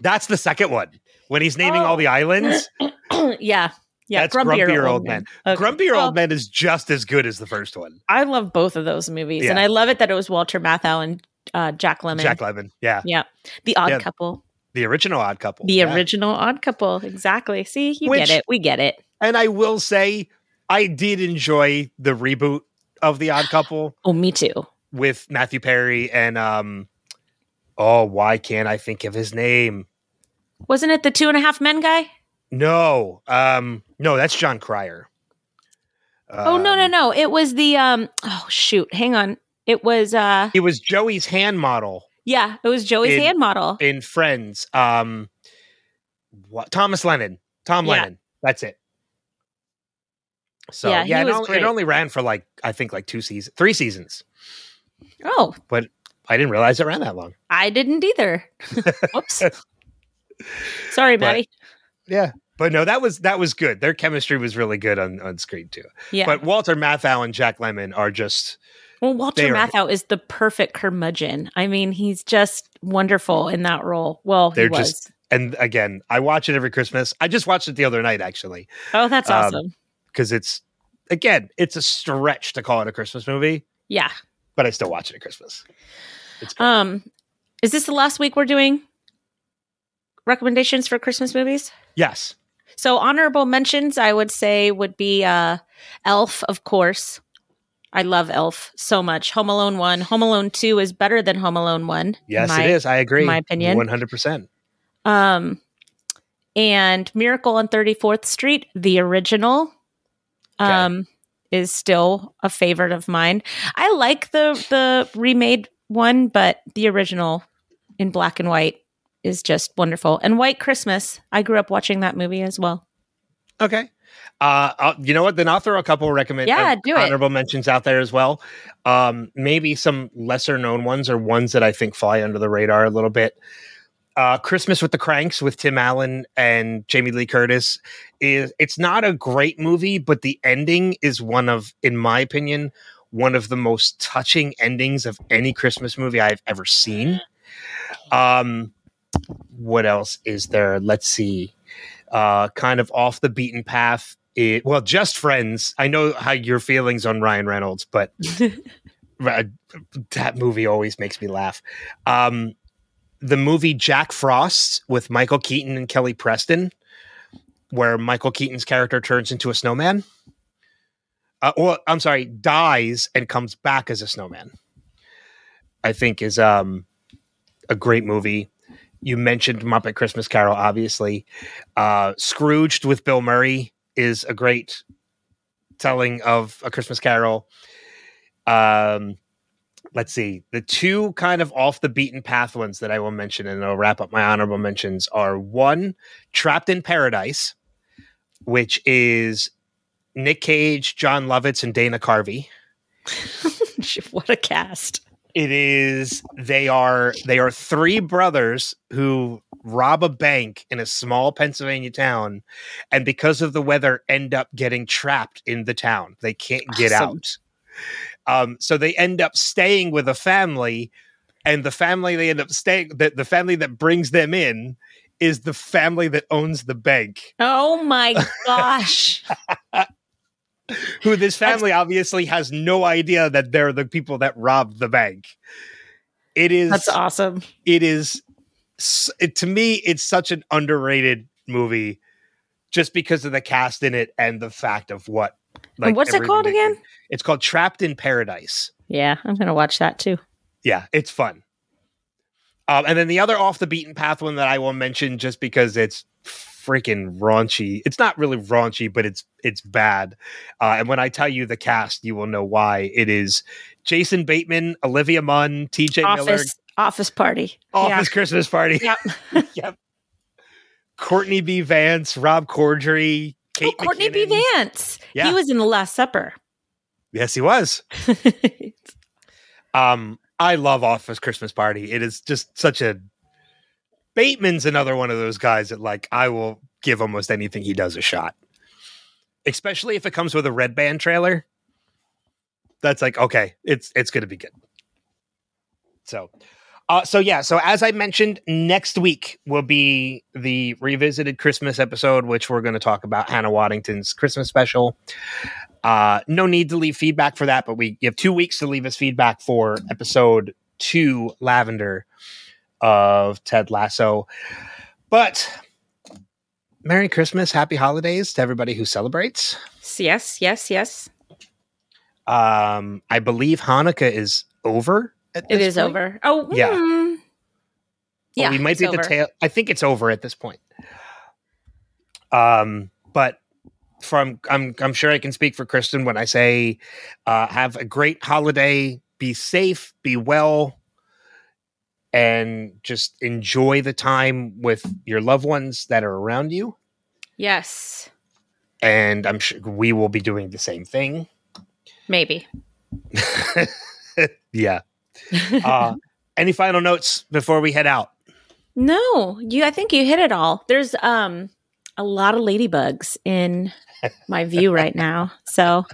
That's the second one. When he's naming all Oh. the islands, yeah, yeah. that's grumpier, old man. Okay. Grumpier Well, old man is just as good as the first one. I love both of those movies, and I love it that it was Walter Matthau and uh, Jack Lemmon. Jack Lemmon, yeah, Yeah, the Odd Yeah. Couple, the original Odd Couple, the yeah. original Odd Couple. Exactly. See, you Which- get it. We get it. And I will say, I did enjoy the reboot of the Odd Couple. Oh, me too. with Matthew Perry and um oh why can't I think of his name? Wasn't it the Two and a Half Men guy? No. Um no, that's Jon Cryer. oh no, no, Um, no! It was the um. Oh shoot! Hang on. It was uh. It was Joey's hand model Yeah, it was Joey's In- hand model. in Friends. Um what Thomas Lennon. Tom Yeah. Lennon. That's it. So Yeah, yeah, he it, only, it only ran for like I think like two seasons, three seasons. oh, but I didn't realize it ran that long. I didn't either. Whoops. Sorry, Maddie. Yeah. But no, that was that was good. Their chemistry was really good on, on screen too. Yeah. But Walter Matthau and Jack Lemmon are just well, Walter are- Matthau is the perfect curmudgeon. I mean, he's just wonderful in that role. Well, They're was. just- and again, I watch it every Christmas. I just watched it the other night actually oh, that's um, awesome. because it's again, it's a stretch to call it a Christmas movie, Yeah. but I still watch it at Christmas. Um, is this the last week we're doing recommendations for Christmas movies? yes. So honorable mentions, I would say, would be uh, Elf, of course. I love Elf so much. Home Alone one, Home Alone two is better than Home Alone one. Yes, my- it is. I agree. my opinion. One hundred percent. Um, and Miracle on Thirty Fourth Street, the original, Okay. um, is still a favorite of mine. I like the the remade one, but the original in black and white is just wonderful. And White Christmas, I grew up watching that movie as well. Okay. Uh, I'll, you know what? Then I'll throw a couple recommend Yeah, uh, do it. honorable mentions out there as well. Um, maybe some lesser known ones or ones that I think fly under the radar a little bit. Uh, Christmas with the Cranks with Tim Allen and Jamie Lee Curtis is it's not a great movie, but the ending is one of, in my opinion, one of the most touching endings of any Christmas movie I've ever seen. Um, what else is there? Let's see. Uh, kind of off the beaten path. It, well, just friends. I know how your feelings on Ryan Reynolds, but that movie always makes me laugh. Um, the movie Jack Frost with Michael Keaton and Kelly Preston, where Michael Keaton's character turns into a snowman. Uh, well, I'm sorry, dies and comes back as a snowman. I think is um, a great movie. You mentioned Muppet Christmas Carol, obviously. Uh, Scrooged with Bill Murray is a great telling of a Christmas Carol. Um, let's see. The two kind of off the beaten path ones that I will mention, and I'll wrap up my honorable mentions are one, Trapped in Paradise, which is Nick Cage, Jon Lovitz, and Dana Carvey. what a cast. It is they are they are three brothers who rob a bank in a small Pennsylvania town and because of the weather end up getting trapped in the town. They can't get Awesome. out. Um so they end up staying with a family and the family they end up staying the, the family that brings them in is the family that owns the bank. Oh my gosh. Who this family obviously has no idea that they're the people that robbed the bank. It is That's awesome. it is it, to me it's such an underrated movie just because of the cast in it and the fact of what and what's it called again? do. it's called trapped in paradise Yeah, I'm going to watch that too. yeah it's fun um, and then the other off the beaten path one that i will mention just because it's freaking raunchy it's not really raunchy but it's it's bad uh, and when i tell you the cast you will know why it is jason bateman olivia munn tj miller Office office party. office christmas party Yep. yep. Courtney B. Vance, Rob Corddry, Kate oh, Courtney B. Vance. Yeah. He was in The Last Supper. Yes, he was. Um, I love Office Christmas Party. It is just such a Bateman's another one of those guys that like I will give almost anything he does a shot. Especially if it comes with a red band trailer. That's like, okay, it's it's gonna be good. So uh, so yeah, so as I mentioned, next week will be the revisited Christmas episode, which we're going to talk about Hannah Waddingham's Christmas special. Uh, no need to leave feedback for that, but we you have two weeks to leave us feedback for episode two, Lavender of Ted Lasso. But Merry Christmas, Happy Holidays to everybody who celebrates. yes, yes, yes. Um, I believe Hanukkah is over. At It is point. over. Oh, Yeah. mm. Yeah. we might be at the tail. I think it's over at this point. Um, but from I'm I'm sure I can speak for Kristin when I say, uh, have a great holiday. Be safe. Be well. And just enjoy the time with your loved ones that are around you. Yes, And I'm sure we will be doing the same thing. maybe. yeah. Uh, any final notes before we head out? no, you. I think you hit it all. There's um a lot of ladybugs in my view right now. So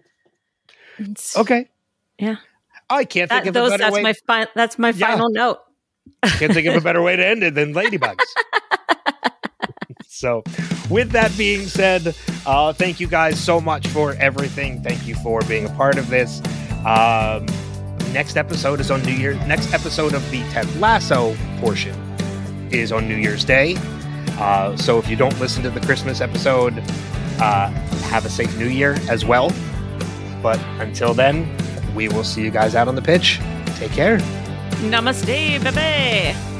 it's- Okay. Yeah. I can't that, think of those, a better that's way. my fi- that's my Yeah. final note. Can't think of a better way to end it than ladybugs. so, with that being said, uh, thank you guys so much for everything. Thank you for being a part of this. Um, next episode is on New Year. Next episode of the Ted Lasso portion is on New Year's Day. Uh, so, if you don't listen to the Christmas episode, uh, have a safe New Year as well. But until then, we will see you guys out on the pitch. Take care. Namaste, baby.